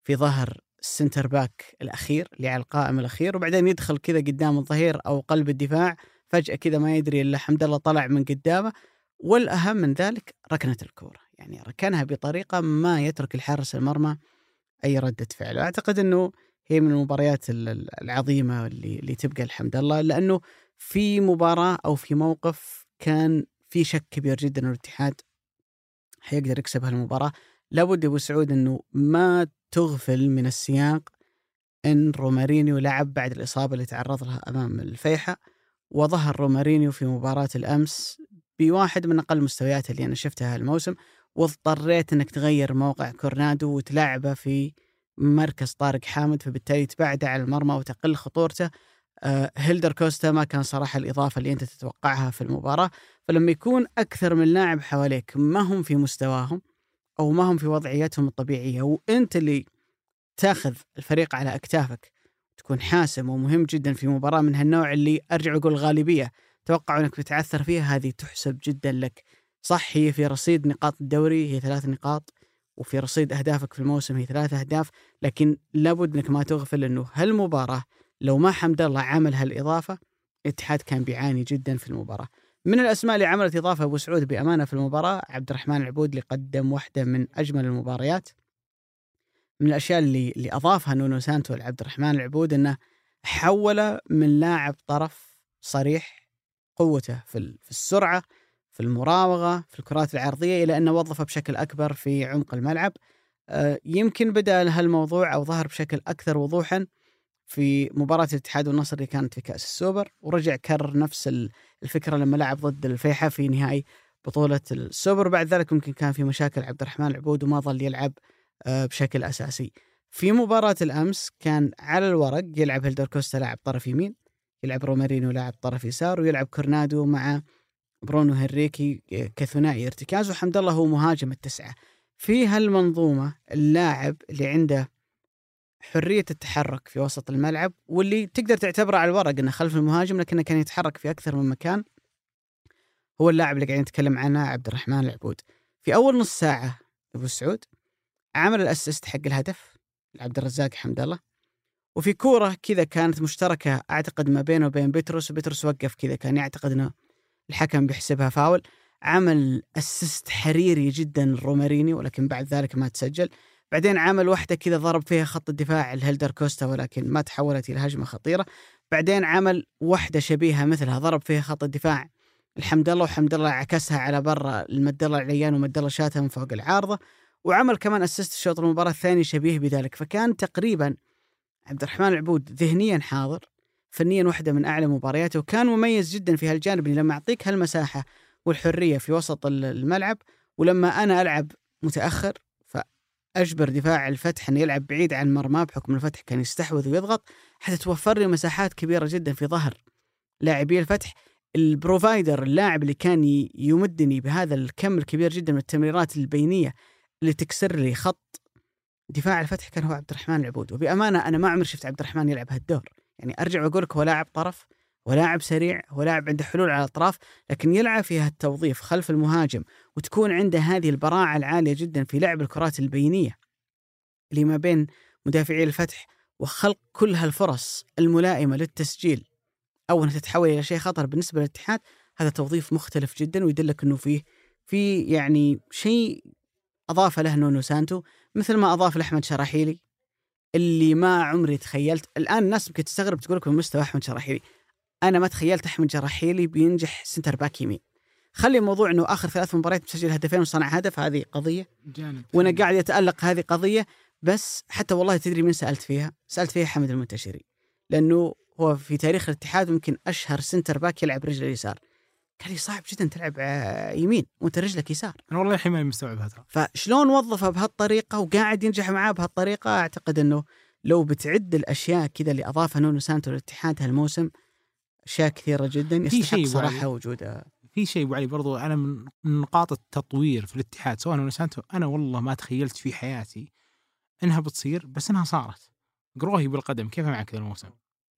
في ظهر ال center back الأخير اللي على القائم الأخير وبعدين يدخل كذا قدام الظهير أو قلب الدفاع. فجأة كذا ما يدري إلا حمد الله طلع من قدامه والأهم من ذلك ركنة الكورة. يعني ركنها بطريقة ما يترك الحارس المرمى أي ردة فعل. أعتقد أنه هي من المباريات ال- ال- العظيمة اللي, اللي تبقى الحمد لله لأنه في مباراة أو في موقف كان في شك كبير جدا أن الاتحاد حيقدر يكسب هالمباراة. لابد أبو سعود إنه ما تغفل من السياق إن رومارينيو لعب بعد الإصابة اللي تعرض لها أمام الفيحة وظهر رومارينيو في مباراة الأمس بواحد من أقل مستوياته اللي أنا شفتها هالموسم واضطريت إنك تغير موقع كورنادو وتلعبه في مركز طارق حامد فبالتالي تبعده على المرمى وتقل خطورته. هيلدر كوستا ما كان صراحة الإضافة اللي أنت تتوقعها في المباراة فلما يكون أكثر من لاعب حواليك ما هم في مستواهم أو ما هم في وضعيتهم الطبيعية وأنت اللي تاخذ الفريق على أكتافك تكون حاسم ومهم جدا في مباراة من هالنوع اللي أرجع أقول غالبية توقعوا أنك بتعثر فيها هذه تحسب جدا لك. صح هي في رصيد نقاط الدوري هي ثلاث نقاط وفي رصيد أهدافك في الموسم هي ثلاث أهداف لكن لابد أنك ما تغفل إنه هالمباراة لو ما حمد الله عمل هالإضافة الاتحاد كان بيعاني جدا في المباراة. من الأسماء اللي عملت إضافة أبو سعود بأمانة في المباراة عبد الرحمن العبود اللي قدم واحدة من أجمل المباريات. من الأشياء اللي اللي أضافها نونو سانتو لعبد الرحمن العبود إنه حول من لاعب طرف صريح قوته في في السرعة في المراوغة في الكرات العرضية إلى أنه وظفه بشكل أكبر في عمق الملعب. آه، يمكن بدأ هالموضوع أو ظهر بشكل أكثر وضوحا. في مباراة الاتحاد والنصر اللي كانت في كأس السوبر ورجع كرر نفس ال- الفكرة لما لعب ضد الفيحاء في نهائي بطولة السوبر. بعد ذلك ممكن كان في مشاكل عبد الرحمن العبود وما ظل يلعب آه، بشكل أساسي. في مباراة الأمس كان على الورق يلعب هيلدر كوستا لاعب طرف يمين يلعب رومارينو لاعب طرف يسار ويلعب كورنادو مع برونو هنريكي كثنائي ارتكاز وحمد الله هو مهاجم التسعة. في هالمنظومة اللاعب اللي عنده حرية التحرك في وسط الملعب واللي تقدر تعتبره على الورق إنه خلف المهاجم لكنه كان يتحرك في أكثر من مكان. هو اللاعب اللي قاعدين نتكلم عنه عبد الرحمن العبود. في أول نص ساعة أبو سعود عمل ال assist حق الهدف لعبد الرزاق حمد الله. وفي كورة كذا كانت مشتركة أعتقد ما بينه وبين بيتروس وبيتروس وقف كذا كان يعتقد إنه الحكم بيحسبها فاول. عمل assist حريري جدا لرومارينو ولكن بعد ذلك ما تسجل. بعدين عمل واحدة كذا ضرب فيها خط الدفاع لهيلدر كوستا ولكن ما تحولت إلى هجمة خطيرة. بعدين عمل واحدة شبيهة مثلها ضرب فيها خط الدفاع الحمد لله وحمد الله عكسها على برا المد الله العيان ومد الله شاتها من فوق العارضة. وعمل كمان اسيست شوط المباراة الثاني شبيه بذلك. فكان تقريبا عبد الرحمن العبود ذهنيا حاضر فنيا واحدة من أعلى مبارياته وكان مميز جدا في هالجانب. لما أعطيك هالمساحة والحرية في وسط الملعب ولما أنا ألعب متأخر أجبر دفاع الفتح إنه يلعب بعيد عن مرماه بحكم الفتح كان يستحوذ ويضغط حتى توفر لي مساحات كبيرة جدا في ظهر لاعبي الفتح. البروفايدر اللاعب اللي كان يمدني بهذا الكم الكبير جدا من التمريرات البينية اللي تكسر لي خط دفاع الفتح كان هو عبد الرحمن العبود. وبأمانة أنا ما عمري شفت عبد الرحمن يلعب هالدور. يعني أرجع واقول لك هو لاعب طرف ولاعب سريع ولاعب عنده حلول على الأطراف لكن يلعب في هالتوظيف خلف المهاجم وتكون عنده هذه البراعة العالية جدا في لعب الكرات البينية اللي ما بين مدافعي الفتح وخلق كل هالفرص الملائمة للتسجيل. أو أنها تتحول إلى شيء خطر بالنسبة للاتحاد هذا توظيف مختلف جدا ويدلك أنه فيه في يعني شيء أضاف له نونو سانتو مثل ما أضاف لأحمد شراحيلي اللي ما عمري تخيلت. الآن الناس يمكن تستغرب تقول لك من مستوى أحمد شراحيلي. أنا ما تخيلت أحمد شراحيلي بينجح center back يمين. خلي موضوع إنه آخر ثلاث مباريات مسجل هدفين وصنع هدف هذه قضية. جانب وأنا قاعد يتالق هذه قضية بس حتى والله تدري من سألت فيها؟ سألت فيها حمد المنتشري. لأنه هو في تاريخ الاتحاد ممكن أشهر center back يلعب رجله اليسار. قال لي صعب جدا تلعب آه، يمين وأنت رجلك يسار. أنا والله الحين ماني مستوعب هذا. فشلون وظفه بهالطريقة وقاعد ينجح معاه بهالطريقة؟ أعتقد إنه لو بتعد الأشياء كذا اللي أضافها نونو سانتو للاتحاد هالموسم أشياء كثيرة جدا يستحق شيء صراحة بعد. وجوده. في شيء ابو علي برضو أنا من نقاط التطوير في الاتحاد سواء نونو سانتو أنا والله ما تخيلت في حياتي إنها بتصير بس إنها صارت. قروهي بالقدم كيف معك ذا الموسم؟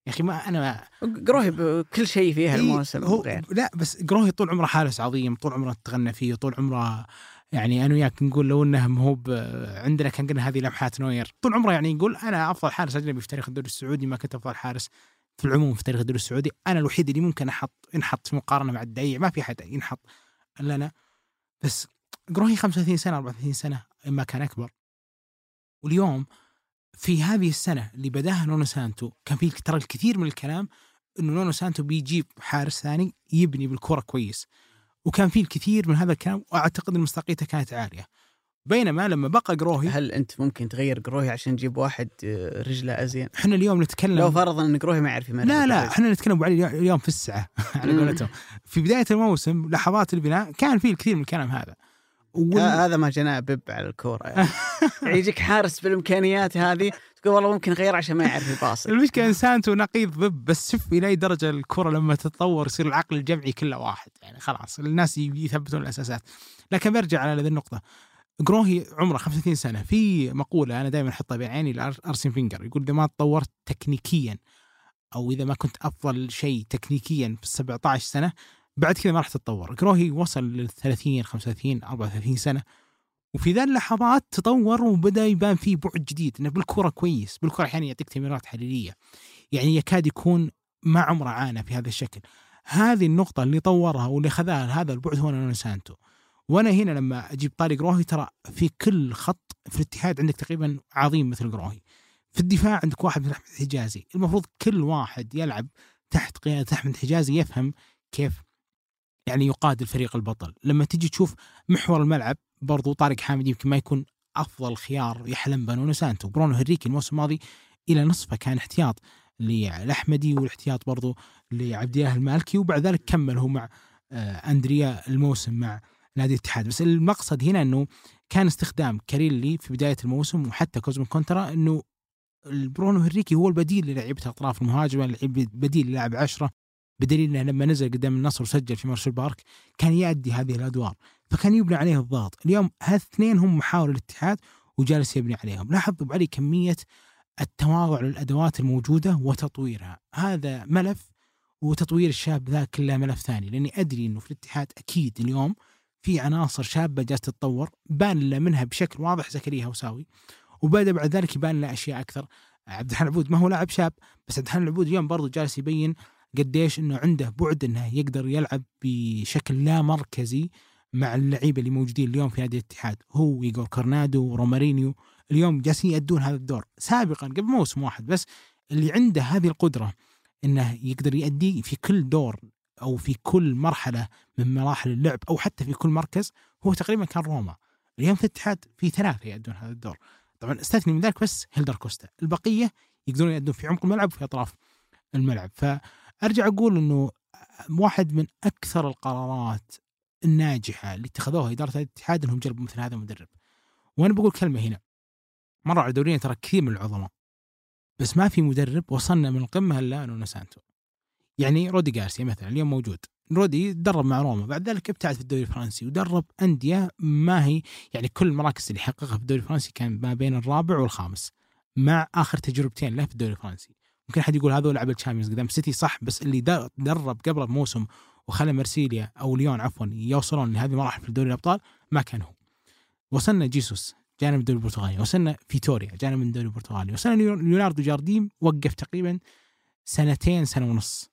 يا أخي ما أنا ما قروهي بكل شيء فيها إيه، الموسم هو غير. لا بس قروهي طول عمره حارس عظيم طول عمره تغنى فيه طول عمره يعني أنا وياك نقول لو إنه مو عندنا كان قلنا هذه لمحات نوير. طول عمره يعني يقول أنا أفضل حارس أجنبي في تاريخ الدوري السعودي ما كنت أفضل حارس. في العموم في تاريخ الدوري السعودي أنا الوحيد اللي ممكن أحط ينحط في مقارنة مع الدعيع ما في حد ينحط إلا أنا. بس قروهي 35 سنة 34 سنة اما كان أكبر. واليوم في هذه السنة اللي بداها نونو سانتو كان في ترى الكثير من الكلام إنه نونو سانتو بيجيب حارس ثاني يبني بالكرة كويس. وكان في الكثير من هذا الكلام وأعتقد إن مصداقيته كانت عالية. بينما لما بقى قروهي هل أنت ممكن تغير قروهي عشان تجيب واحد آه، رجلة أزين؟ إحنا اليوم نتكلم لو فرضا إن قروهي ما يعرف لا لا. إحنا نتكلم علي اليوم- في السعه على. قولتهم في بداية الموسم لحظات البناء كان في الكثير من الكلام هذا وال- آه، هذا ما جناه بب على الكورة يعني. يعني يجيك حارس بالإمكانيات هذه تقول والله ممكن غير عشان ما يعرف يباصي المشكلة انسانته نقيض ضب بس شوف إلى أي درجة الكرة لما تتطور يصير العقل الجمعي كله واحد يعني خلاص الناس يثبتون الأساسات لكن برجع على هذه النقطة جروهي عمره 35 سنة. في مقولة أنا دائما أحطها بين عيني لارسن فينجر. يقول إذا ما تطورت تكنيكيا أو إذا ما كنت أفضل شيء تكنيكيا في 17 سنة بعد كذا ما راح تتطور. جروهي وصل لل 30 35 34 سنة. وفي ذا اللحظات تطور وبدأ يبان فيه بعد جديد إنه بالكرة كويس بالكرة أحيانا يعطيك تمريرات حريرية. يعني يكاد يكون ما عمره عانى في هذا الشكل. هذه النقطة اللي طورها واللي خذاها هذا البعد هو نونو سانتو. وأنا هنا لما أجيب طاري قروهي ترى في كل خط في الاتحاد عندك تقريبا عظيم مثل قروهي. في الدفاع عندك واحد مثل احمد حجازي. المفروض كل واحد يلعب تحت قيادة احمد حجازي يفهم كيف يعني يقاد الفريق البطل. لما تجي تشوف محور الملعب برضو طارق حامد يمكن ما يكون أفضل خيار يحلم بنونو سانتو. برونو هنريكي الموسم الماضي إلى نصفه كان احتياط للأحمدي والاحتياط برضو لعبد الله المالكي وبعد ذلك كمل هو مع آه، أندريا الموسم مع نادي الاتحاد. بس المقصد هنا إنه كان استخدام كاريلي في بداية الموسم وحتى كوزمو كونترا إنه برونو هنريكي هو البديل للعيبة الأطراف المهاجمة البديل للاعب عشرة. بدليل إنه لما نزل قدام النصر وسجل في مرسول بارك كان يؤدي هذه الأدوار. فكان يبنى عليه الضغط. اليوم هالاثنين هم محاور الاتحاد وجالس يبني عليهم. لاحظ ابو علي كمية التواضع للأدوات الموجودة وتطويرها. هذا ملف وتطوير الشاب ذا كله ملف ثاني لأني أدري إنه في الاتحاد أكيد اليوم في عناصر شابة جالسة تتطور بان له منها بشكل واضح زكريا هوساوي وبدا بعد ذلك يبان له أشياء أكثر. عبد الحليم العبود ما هو لاعب شاب بس عبد الحليم العبود اليوم برضو جالس يبين قديش إنه عنده بعد إنه يقدر يلعب بشكل لا مركزي مع اللعيبة اللي موجودين اليوم في نادي الاتحاد. هو ايجور كورنادو ورومارينيو اليوم جالسين يأدون هذا الدور. سابقا قبل موسم واحد بس اللي عنده هذه القدرة إنه يقدر يأدي في كل دور أو في كل مرحلة من مراحل اللعب أو حتى في كل مركز هو تقريبا كان روما. اليوم في الاتحاد في ثلاثة يأدون هذا الدور. طبعا أستثني من ذلك بس هيلدر كوستا. البقية يقدرون يأدون في عمق الملعب وفي أطراف الملعب. فأرجع أقول إنه واحد من أكثر القرارات الناجحة اللي اتخذوها إدارة الاتحاد إنهم جلبوا مثل هذا المدرب. وأنا بقول كلمة هنا. مر على دورينا ترى كثير من العظماء. بس ما في مدرب وصلنا من القمة إلا نونو سانتو. يعني رودي جارسيا مثلا اليوم موجود. رودي درب مع روما بعد ذلك ابتعد في الدوري الفرنسي ودرب أندية ما هي يعني كل المراكز اللي حققها في الدوري الفرنسي كان ما بين الرابع والخامس مع آخر تجربتين له في الدوري الفرنسي. ممكن أحد يقول هذول لعب ال Champions قدام سيتي صح بس اللي درب قبل بموسم وخلى مرسيليا أو ليون عفوا يوصلون لهذه المراحل في دوري الأبطال ما كان هو. وصلنا جيسوس جانا من الدوري البرتغالي. وصلنا فيتوريا جانا من الدوري البرتغالي. وصلنا ليوناردو جارديم وقف تقريبا سنتين سنة ونص.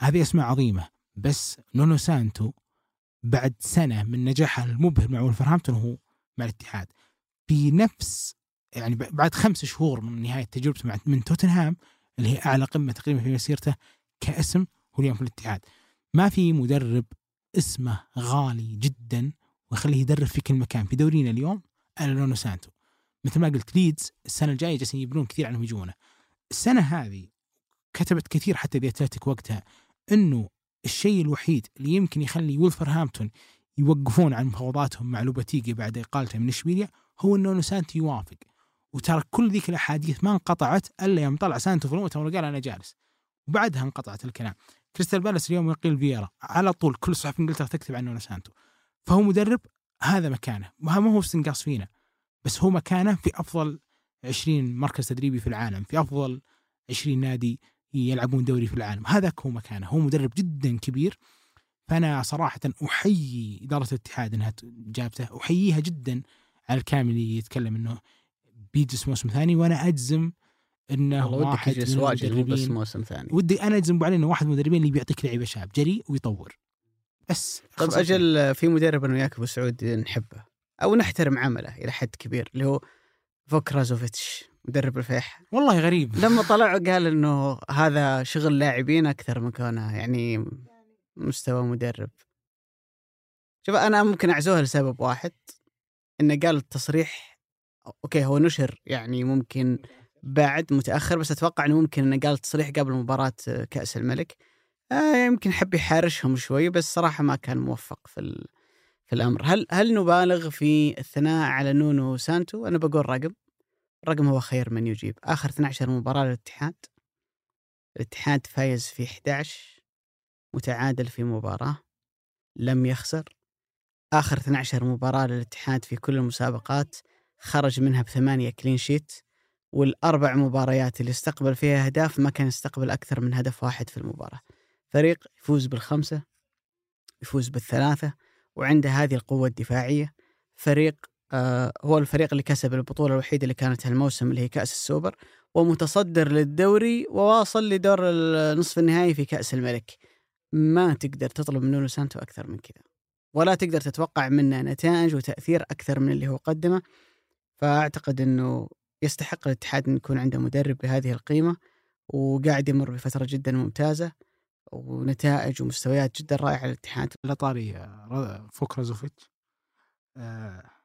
هذه أسماء عظيمة. بس نونو سانتو بعد سنة من نجاحه المبهر مع ولفرهامبتون هو مع الاتحاد. في نفس يعني بعد خمس شهور من نهاية تجربته مع من توتنهام اللي هي أعلى قمة تقريبا في مسيرته كاسم هو اليوم في الاتحاد. ما في مدرب اسمه غالي جدا ويخليه يدرب في كل مكان. في دورينا اليوم أنا نونو سانتو. مثل ما قلت ليدز السنة الجاية جالسين يبنون كثير عنهم يجونه السنة هذه كتبت كثير حتى ذي وقتها. إنه الشيء الوحيد اللي يمكن يخلي ولفرهامبتون يوقفون عن مفاوضاتهم مع لوباتيجي بعد إقالته من إشبيليا هو إنه سانتو يوافق. وترى كل ذيك الأحاديث ما انقطعت إلا يوم طلع سانتو في المؤتمر وقال أنا جالس. وبعدها انقطعت الكلام. كريستال بالاس اليوم يقيل فييرا. على طول كل صحف إنجلترا تكتب عن نونو سانتو. فهو مدرب هذا مكانه. ما هو استنقاص فينا. بس هو مكانه في أفضل 20 مركز تدريبي في العالم في أفضل 20 نادي يلعبون دوري في العالم. هذاك هو مكانه. هو مدرب جدا كبير. فأنا صراحة أحيي إدارة الاتحاد إنها جابته. أحييها جدا على الكامل اللي يتكلم إنه بيجلس موسم ثاني وأنا أجزم إنه واحد من المدربين بس موسم ثاني. ودي أنا أجزم أبو علي إنه واحد من المدربين اللي بيعطيك لعيبة شاب جريء ويطور. بس طب أجل في مدرب أنا وياك أبو سعود نحبه أو نحترم عمله إلى حد كبير اللي هو فوك رازوفيتش مدرب الفيح. والله غريب. لما طلع قال إنه هذا شغل لاعبين أكثر من كونه يعني مستوى مدرب. شوف أنا ممكن أعزوها لسبب واحد إنه قال التصريح okay هو نشر يعني ممكن بعد متأخر بس أتوقع إنه ممكن إنه قال تصريح قبل مباراة كأس الملك. آه يمكن حب يحارشهم شوي بس صراحة ما كان موفق في في الأمر. هل هل نبالغ في الثناء على نونو سانتو؟ أنا بقول رقم. الرقم هو خير من يجيب. آخر 12 مباراة للاتحاد الاتحاد فايز في 11 متعادل في مباراة لم يخسر. آخر 12 مباراة للاتحاد في كل المسابقات خرج منها بثمانية كلين شيت والأربع مباريات اللي استقبل فيها أهداف ما كان يستقبل أكثر من هدف واحد في المباراة. فريق يفوز بالخمسة يفوز بالثلاثة وعنده هذه القوة الدفاعية. فريق هو الفريق اللي كسب البطولة الوحيدة اللي كانت هالموسم اللي هي كأس السوبر ومتصدر للدوري وواصل لدور النصف النهائي في كأس الملك. ما تقدر تطلب من نونو سانتو أكثر من كذا ولا تقدر تتوقع منه نتائج وتأثير أكثر من اللي هو قدمه. فأعتقد إنه يستحق الاتحاد إن يكون عنده مدرب بهذه القيمة وقاعد يمر بفترة جدا ممتازة ونتائج ومستويات جدا رائعة للاتحاد. على طاري آه، فوك رازوفيتش آه،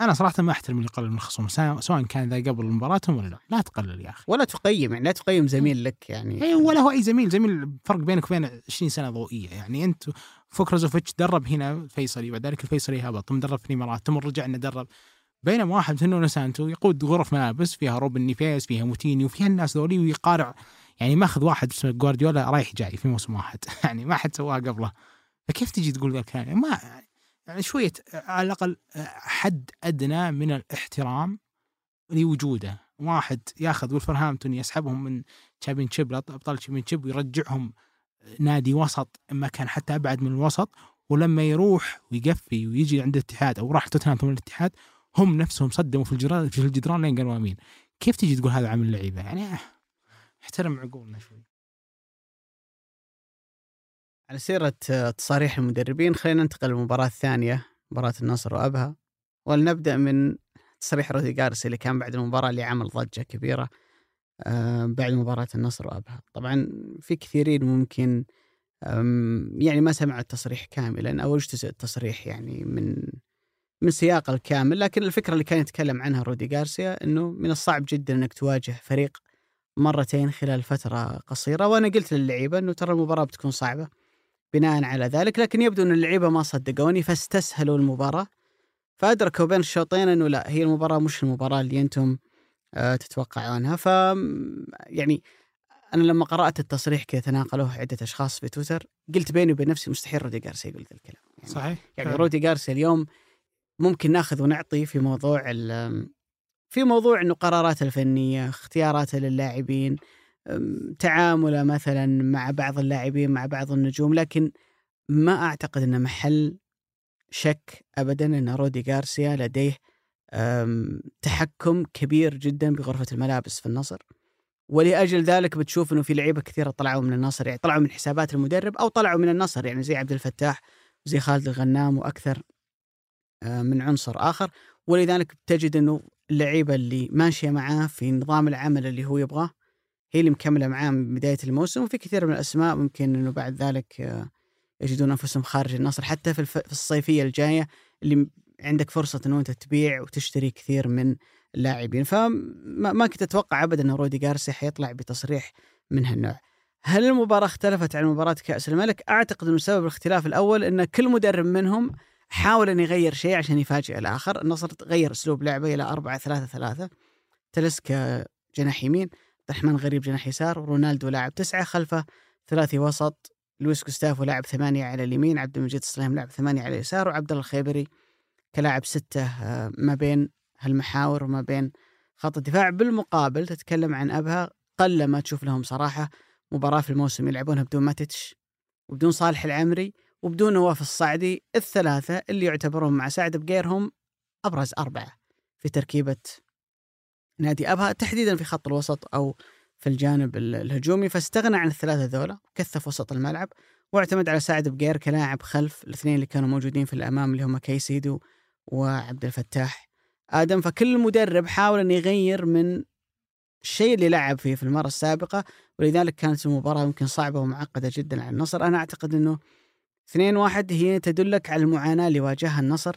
أنا صراحة ما أحترم اللي يقلل من الخصوم سواء كان ذا قبل مباراتهم ولا لا. لا تقلل يا أخي. ولا تقيم يعني لا تقيم زميل لك يعني. اي ولا هو أي زميل. زميل فرق بينك وبين 20 سنة ضوئية. يعني أنت فوك رازوفيتش درب هنا الفيصلي بعد ذلك الفيصلي هبط ثم درب في الامارات ثم رجع إنه درب. بينما واحد مثل نونو سانتو يقود غرف ملابس فيها روبن نيفيس فيها موتينيو فيها الناس ذولي ويقارع. يعني ماخذ واحد اسمه جوارديولا رايح جاي في موسم واحد. يعني ما حد سواها قبله. فكيف تجي تقول ذا الكلام؟ يعني ما يعني شوية على الأقل حد أدنى من الاحترام لوجوده. واحد ياخذ ولفرهامبتون يسحبهم من Championship أبطال Championship ويرجعهم نادي وسط ما كان حتى أبعد من الوسط. ولما يروح ويقفي ويجي عند الاتحاد أو راح توتنهام ثم الاتحاد هم نفسهم صدموا في الجدران في الجدران لين قالوا آمين. كيف تجي تقول هذا عمل اللعيبه يعني احترم عقولنا شوي. على سيرة تصاريح المدربين خلينا ننتقل للمباراة الثانية مباراة النصر وأبها. ولنبدأ من تصريح رودي جارسي اللي كان بعد المباراة اللي عمل ضجة كبيرة بعد مباراة النصر وأبها. طبعا في كثيرين ممكن يعني ما سمعوا التصريح كاملا أو اجتزء التصريح يعني من من سياق الكامل. لكن الفكرة اللي كان يتكلم عنها رودي جارسيا أنه من الصعب جدا أنك تواجه فريق مرتين خلال فترة قصيرة. وأنا قلت للعيبة أنه ترى المباراة بتكون صعبة. بناء على ذلك لكن يبدو أن اللعيبة ما صدقوني فاستسهلوا المباراة. فأدركوا بين الشوطين أنه لا هي المباراة مش المباراة اللي أنتم آه، تتوقعونها. ف يعني أنا لما قرأت التصريح كذا تناقلوه عدة أشخاص في تويتر قلت بيني وبين نفسي مستحيل رودي جارسيا يقول ذا الكلام. يعني صحيح يعني رودي جارسيا اليوم ممكن ناخذ ونعطي في موضوع في موضوع إنه قراراته الفنية، اختياراته للاعبين، تعامله مثلا مع بعض اللاعبين مع بعض النجوم لكن ما أعتقد إنه محل شك ابدا إن رودي غارسيا لديه تحكم كبير جدا بغرفة الملابس في النصر. ولأجل ذلك بتشوف إنه في لعيبة كثيرة طلعوا من النصر يعني طلعوا من حسابات المدرب أو طلعوا من النصر يعني زي عبد الفتاح وزي خالد الغنام وأكثر من عنصر آخر. ولذلك تجد إنه اللعيبة اللي ماشية معاه في نظام العمل اللي هو يبغاه هي اللي مكملة معاه من بداية الموسم وفي كثير من الأسماء ممكن إنه بعد ذلك آه، يجدون أنفسهم خارج النصر حتى في, في الصيفية الجاية اللي عندك فرصة إنه أنت تبيع وتشتري كثير من اللاعبين فما كنت أتوقع ابدا إن رودي جارسي حيطلع بتصريح من هالنوع. هل المباراة اختلفت عن مباراة كأس الملك؟ أعتقد إنه سبب الاختلاف الأول إن كل مدرب منهم حاول إن يغير شيء عشان يفاجئ الآخر، النصر غير أسلوب لعبه إلى 4 3 3 تلسكا جناح يمين، الرحمن غريب جناح يسار ورونالدو لاعب تسعة خلفه ثلاثي وسط لويس جوستافو لاعب ثمانية على اليمين عبد المجيد السلام لاعب ثمانية على اليسار وعبد الله الخيبري كلاعب ستة آه، ما بين هالمحاور وما بين خط الدفاع. بالمقابل تتكلم عن أبها قل ما تشوف لهم صراحة مباراة في الموسم يلعبونها بدون ماتتش وبدون صالح العمري وبدون نواف الصعدي الثلاثة اللي يعتبرون مع سعد بقيرهم أبرز أربعة في تركيبة نادي أبها تحديدا في خط الوسط أو في الجانب الهجومي فاستغنى عن الثلاثة ذولا كثف وسط الملعب واعتمد على سعد بقير كلاعب خلف الاثنين اللي كانوا موجودين في الأمام اللي هم كيسيدو وعبد الفتاح آدم. فكل مدرب حاول أن يغير من الشيء اللي لعب فيه في المرة السابقة ولذلك كانت المباراة يمكن صعبة ومعقدة جدا على النصر. أنا أعتقد إنه 2 1 هي تدلك على المعاناة اللي واجهها النصر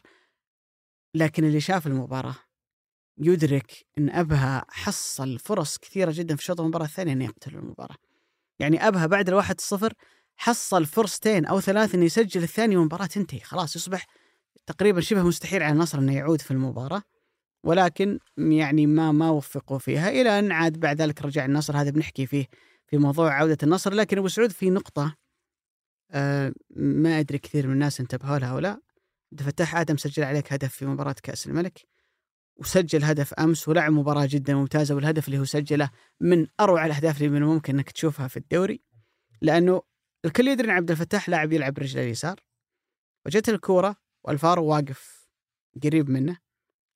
لكن اللي شاف المباراة يدرك إن أبها حصل فرص كثيرة جدا في شوط المباراة الثانية إنه يقتل المباراة. يعني أبها بعد الواحد صفر حصل فرصتين أو ثلاث إنه يسجل الثاني والمباراة تنتهي. خلاص يصبح تقريبا شبه مستحيل على النصر إنه يعود في المباراة. ولكن يعني ما ما وفقوا فيها إلى أن عاد بعد ذلك رجع النصر. هذا بنحكي فيه في موضوع عودة النصر. لكن أبو سعود في نقطة آه ما أدري كثير من الناس انتبهوا لها ولا عبد الفتاح آدم سجل عليك هدف في مباراة كأس الملك. وسجل هدف أمس ولعب مباراة جدا ممتازة والهدف اللي هو سجله من أروع الأهداف اللي من الممكن إنك تشوفها في الدوري لأنه الكل يدري إن عبد الفتاح لاعب يلعب برجله اليسار. وجت الكورة والفارو واقف قريب منه.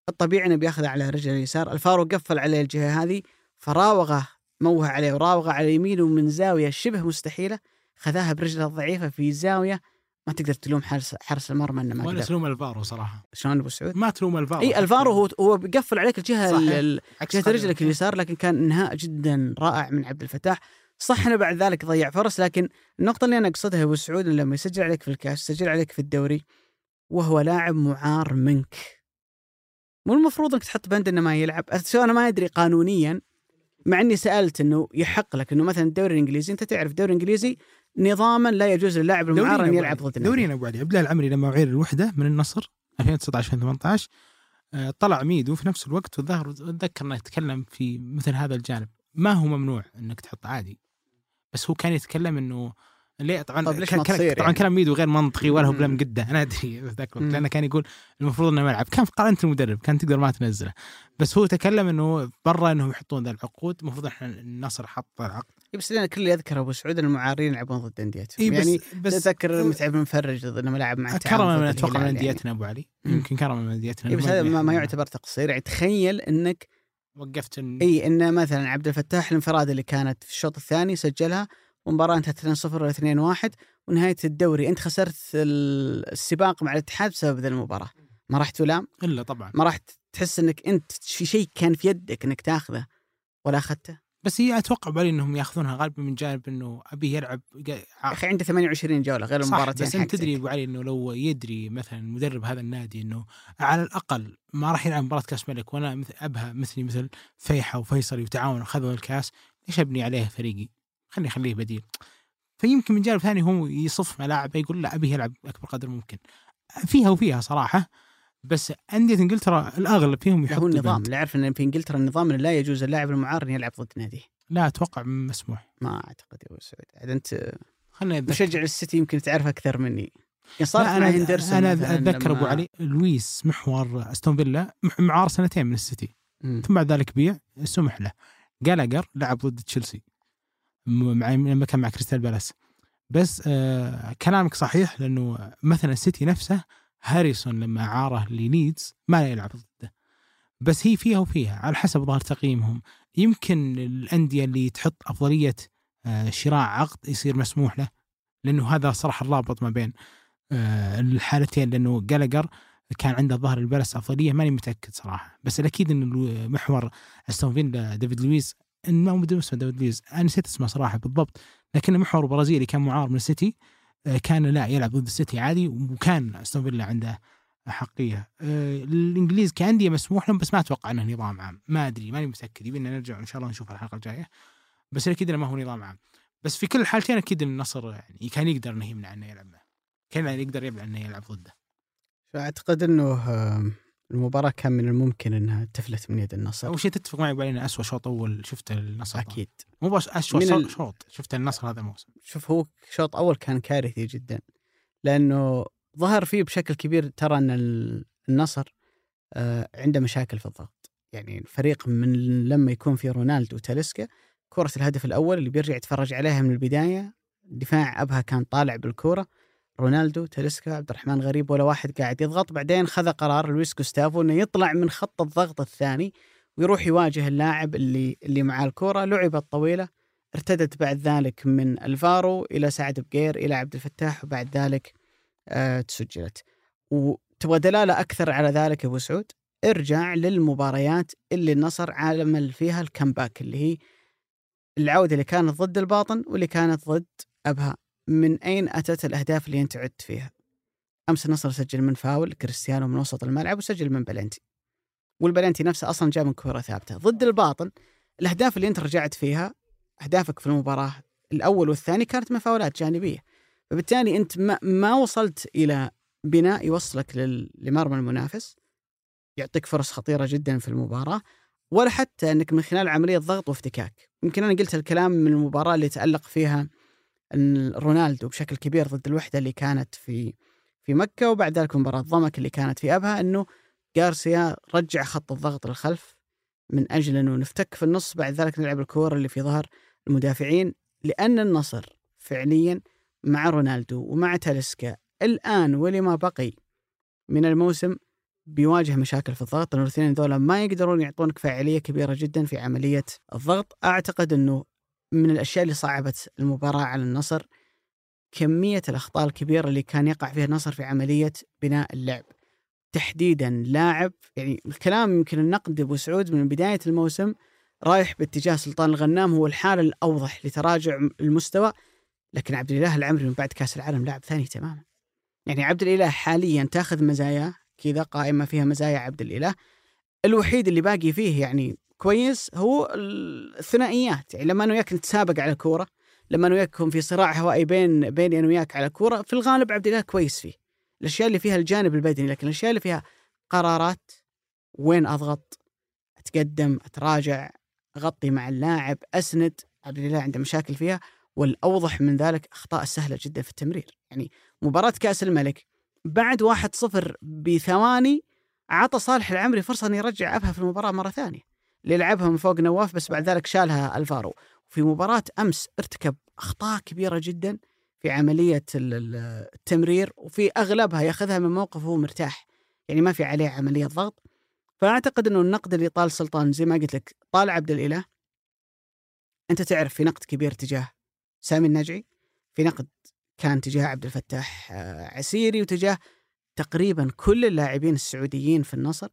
الطبيعي إنه بياخذها على رجله اليسار. الفارو قفل عليه الجهة هذه فراوغه موه عليه وراوغه على يمينه من زاوية شبه مستحيلة. خذاها برجله الضعيفة في زاوية ما تقدر تلوم حارس حارس المرمى إنه ما ولا تلوم الفارو صراحة. شلون أبو سعود؟ ما تلوم الفارو إي الفارو هو هو بيقفل عليك الجهة جهة رجلك اليسار لكن كان انهاء جدا رائع من عبد الفتاح. صح إنه بعد ذلك ضيع فرص لكن النقطة اللي أنا أقصدها أبو سعود لما يسجل عليك في الكاس يسجل عليك في الدوري وهو لاعب معار منك. مو المفروض إنك تحط بند إنه ما يلعب. أنا ما أدري قانونيا مع إني سألت إنه يحق لك إنه مثلا الدوري الإنجليزي أنت تعرف الدوري الإنجليزي نظاما لا يجوز للاعب المعار أن يلعب ضد دورينا أبو علي. عبد الله العمري لما اعير الوحدة من النصر 2019 2018 آه، طلع ميدو في نفس الوقت والظاهر اتذكر أنه يتكلم في مثل هذا الجانب. ما هو ممنوع إنك تحط عادي. بس هو كان يتكلم إنه ليه طبعا ليش كان- طبعا يعني؟ كلام ميدو غير منطقي ولا هو مم. بلا مقده أنا أدري ذاك الوقت. لأنه كان يقول المفروض إنه ما يلعب. كان في قرنه المدرب كان تقدر ما تنزله. بس هو تكلم إنه برا انهم يحطون ذا العقود. المفروض إحنا النصر حط العقد. بس لنا كل اللي يذكر أبو سعود ان المعارين يلعبون ضد انديتهم إي بس يعني بس تذكر متعب المفرج ضد إنه لعب مع كرما ضد من أتوقع من يعني. أنديتنا أبو علي. يمكن كرما من أنديتنا. اي بس هذا ما, ما يعتبر تقصير. يعني تخيل إنك وقفت إن- اي إن مثلا عبد الفتاح الانفراد اللي كانت في الشوط الثاني سجلها والمباراه انتهت 2-0 ولا 2-1 ونهاية الدوري أنت خسرت ال- السباق مع الاتحاد بسبب ذا المباراة. ما راح تلام؟ إلا طبعا. ما راح تحس إنك أنت في شيء كان في يدك إنك تاخذه ولا أخذته؟ بس هي أتوقع بالي إنهم ياخذونها غالبا من جانب إنه ابي يلعب يا أخي عنده 28 جولة غير صح المباراتين بس أنت حقتك. تدري أبو علي إنه لو يدري مثلا مدرب هذا النادي إنه على الأقل ما راح يلعب مباراة كأس ملك وأنا مثل أبها مثلي مثل فيحة وفيصلي وتعاون اخذوا الكأس ليش أبني عليه فريقي؟ خليني أخليه بديل فيمكن من جانب ثاني هو يصف ملاعب يقول لا ابي يلعب أكبر قدر ممكن فيها وفيها صراحة بس أندية إنجلترا الأغلب فيهم هو يحطوا النظام. اللي يعرف إن في إنجلترا النظام انه لا يجوز اللاعب المعار إن يلعب ضد ناديه. لا أتوقع مسموح. ما أعتقد يا أبو سعود. عاد أنت خلينا مشجع للسيتي يمكن تعرف أكثر مني. يعني صار أنا هندرسون أنا أتذكر أبو علي لويس محور أستون فيلا معار سنتين من السيتي. مم. ثم بعد ذلك بيع سمح له. جالاجر لعب ضد تشيلسي. م- مع لما كان مع كريستال بالاس. بس آه كلامك صحيح لأنه مثلا السيتي نفسه هاريسون لما عاره لليدز ما يلعب ضده. بس هي فيها وفيها على حسب ظاهر تقييمهم. يمكن الأندية اللي تحط أفضلية آه شراء عقد يصير مسموح له لأنه هذا صراحة الرابط ما بين آه الحالتين لأنه جالاجر كان عنده ظاهر البالاس أفضلية ماني متأكد صراحة. بس الأكيد ان الو- محور أستون فيلا ديفيد لويس إن ما مدري اسمه ديفيد لويس أنا نسيت اسمه صراحة بالضبط لكن محور برازيلي كان معار من السيتي. كان لا يلعب ضد السيتي عادي وكان استون فيلا عنده حقية. آه، الإنجليز كأندية مسموح لهم بس ما أتوقع إنه نظام عام. ما أدري ماني متأكد. يبينا نرجع إن شاء الله نشوف الحلقة الجاية. بس أكيد انه ما هو نظام عام. بس في كل الحالتين أكيد إن النصر يعني كان يقدر إنه يمنع إنه يلعب. معه كان يقدر يمنع إنه يلعب ضده. فأعتقد إنه المباراة كان من الممكن إنها تفلت من يد النصر. أول شيء تتفق معي علينا اسوء شوط أول شفته للنصر أكيد. مو بس اسوء ال- شوط شفته للنصر هذا الموسم. شوف هو شوط أول كان كارثي جدا لأنه ظهر فيه بشكل كبير ترى إن ال- النصر آه، عنده مشاكل في الضغط. يعني الفريق من لما يكون في رونالدو وتاليسكا كرة الهدف الأول اللي بيرجع يتفرج عليها من البداية دفاع أبها كان طالع بالكرة رونالدو تاليسكا عبد الرحمن غريب ولا واحد قاعد يضغط. بعدين خذ قرار لويس جوستافو إنه يطلع من خط الضغط الثاني ويروح يواجه اللاعب اللي اللي معاه الكرة لعبت طويلة ارتدت بعد ذلك من الفارو إلى سعد بقير إلى عبد الفتاح وبعد ذلك آه تسجلت. وتبغى دلالة أكثر على ذلك أبو سعود؟ ارجع للمباريات اللي النصر عمل فيها الكمباك اللي هي العودة اللي كانت ضد الباطن واللي كانت ضد أبها. من أين أتت الأهداف اللي أنت عدت فيها؟ أمس النصر سجل من فاول كريستيانو من وسط الملعب وسجل من بلنتي. والبلنتي نفسه أصلا جاء من كره ثابتة. ضد الباطن الأهداف اللي أنت رجعت فيها أهدافك في المباراة الأول والثاني كانت من فاولات جانبية. فبالتالي أنت ما, ما وصلت إلى بناء يوصلك لمرمى المنافس. يعطيك فرص خطيرة جدا في المباراة ولا حتى أنك من خلال عملية ضغط وافتكاك. يمكن أنا قلت الكلام من المباراة اللي تالق فيها إن رونالدو بشكل كبير ضد الوحدة اللي كانت في في مكة وبعد ذلك مباراة ضمك اللي كانت في أبها إنه جارسيا رجع خط الضغط للخلف من أجل إنه نفتك في النص بعد ذلك نلعب الكور اللي في ظهر المدافعين لأن النصر فعليا مع رونالدو ومع تاليسكا الآن ولما بقي من الموسم بيواجه مشاكل في الضغط. لأن الاثنين ذولا ما يقدرون يعطونك فاعلية كبيرة جدا في عملية الضغط. أعتقد إنه من الأشياء اللي صعبت المباراة على النصر كمية الأخطاء الكبيرة اللي كان يقع فيها النصر في عملية بناء اللعب. تحديدا لاعب يعني الكلام يمكن النقد ابو سعود من بداية الموسم رايح باتجاه سلطان الغنام هو الحاله الأوضح لتراجع المستوى لكن عبد الإله العمري من بعد كأس العالم لاعب ثاني تماما. يعني عبد الإله حاليا تاخذ مزاياه كذا قائمة فيها مزايا عبد الإله. الوحيد اللي باقي فيه يعني كويس هو الثنائيات يعني لما أنا وياك نتسابق على كورة لما أنا وياك في صراع هوائي بين بيني أنا وياك على كورة في الغالب عبد الاله كويس فيه. الأشياء اللي فيها الجانب البدني لكن الأشياء اللي فيها قرارات وين أضغط أتقدم أتراجع أغطي مع اللاعب أسند عبد الاله عنده مشاكل فيها والأوضح من ذلك أخطاء سهلة جدا في التمرير. يعني مباراة كأس الملك بعد 1-0 بثواني عطى صالح العمري فرصة انه يرجع أبها في المباراة مرة ثانية. اللي لعبها من فوق نواف بس بعد ذلك شالها الفارو. في مباراة أمس ارتكب أخطاء كبيرة جدا في عملية التمرير وفي أغلبها ياخذها من موقف هو مرتاح. يعني ما في عليه عملية ضغط. فاعتقد إنه النقد اللي طال سلطان زي ما قلت لك طال عبد الإله. أنت تعرف في نقد كبير تجاه سامي النجعي في نقد كان تجاه عبد الفتاح آه، عسيري وتجاه تقريبا كل اللاعبين السعوديين في النصر.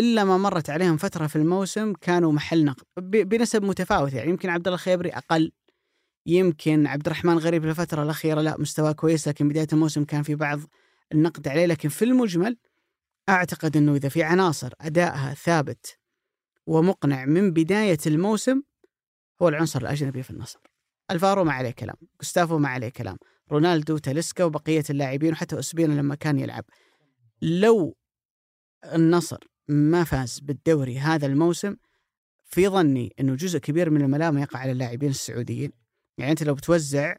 إلا ما مرت عليهم فترة في الموسم كانوا محل نقد بنسب متفاوتة يعني يمكن عبد الله الخيبري أقل يمكن عبد الرحمن غريب الفترة الأخيرة لا مستواه كويس لكن بداية الموسم كان في بعض النقد عليه لكن في المجمل أعتقد إنه إذا في عناصر أدائها ثابت ومقنع من بداية الموسم هو العنصر الأجنبي في النصر. ألفارو ما عليه كلام، جوستافو ما عليه كلام، رونالدو تاليسكا وبقية اللاعبين وحتى اسبينا لما كان يلعب. لو النصر ما فاز بالدوري هذا الموسم في ظني إنه جزء كبير من الملامه يقع على اللاعبين السعوديين. يعني أنت لو بتوزع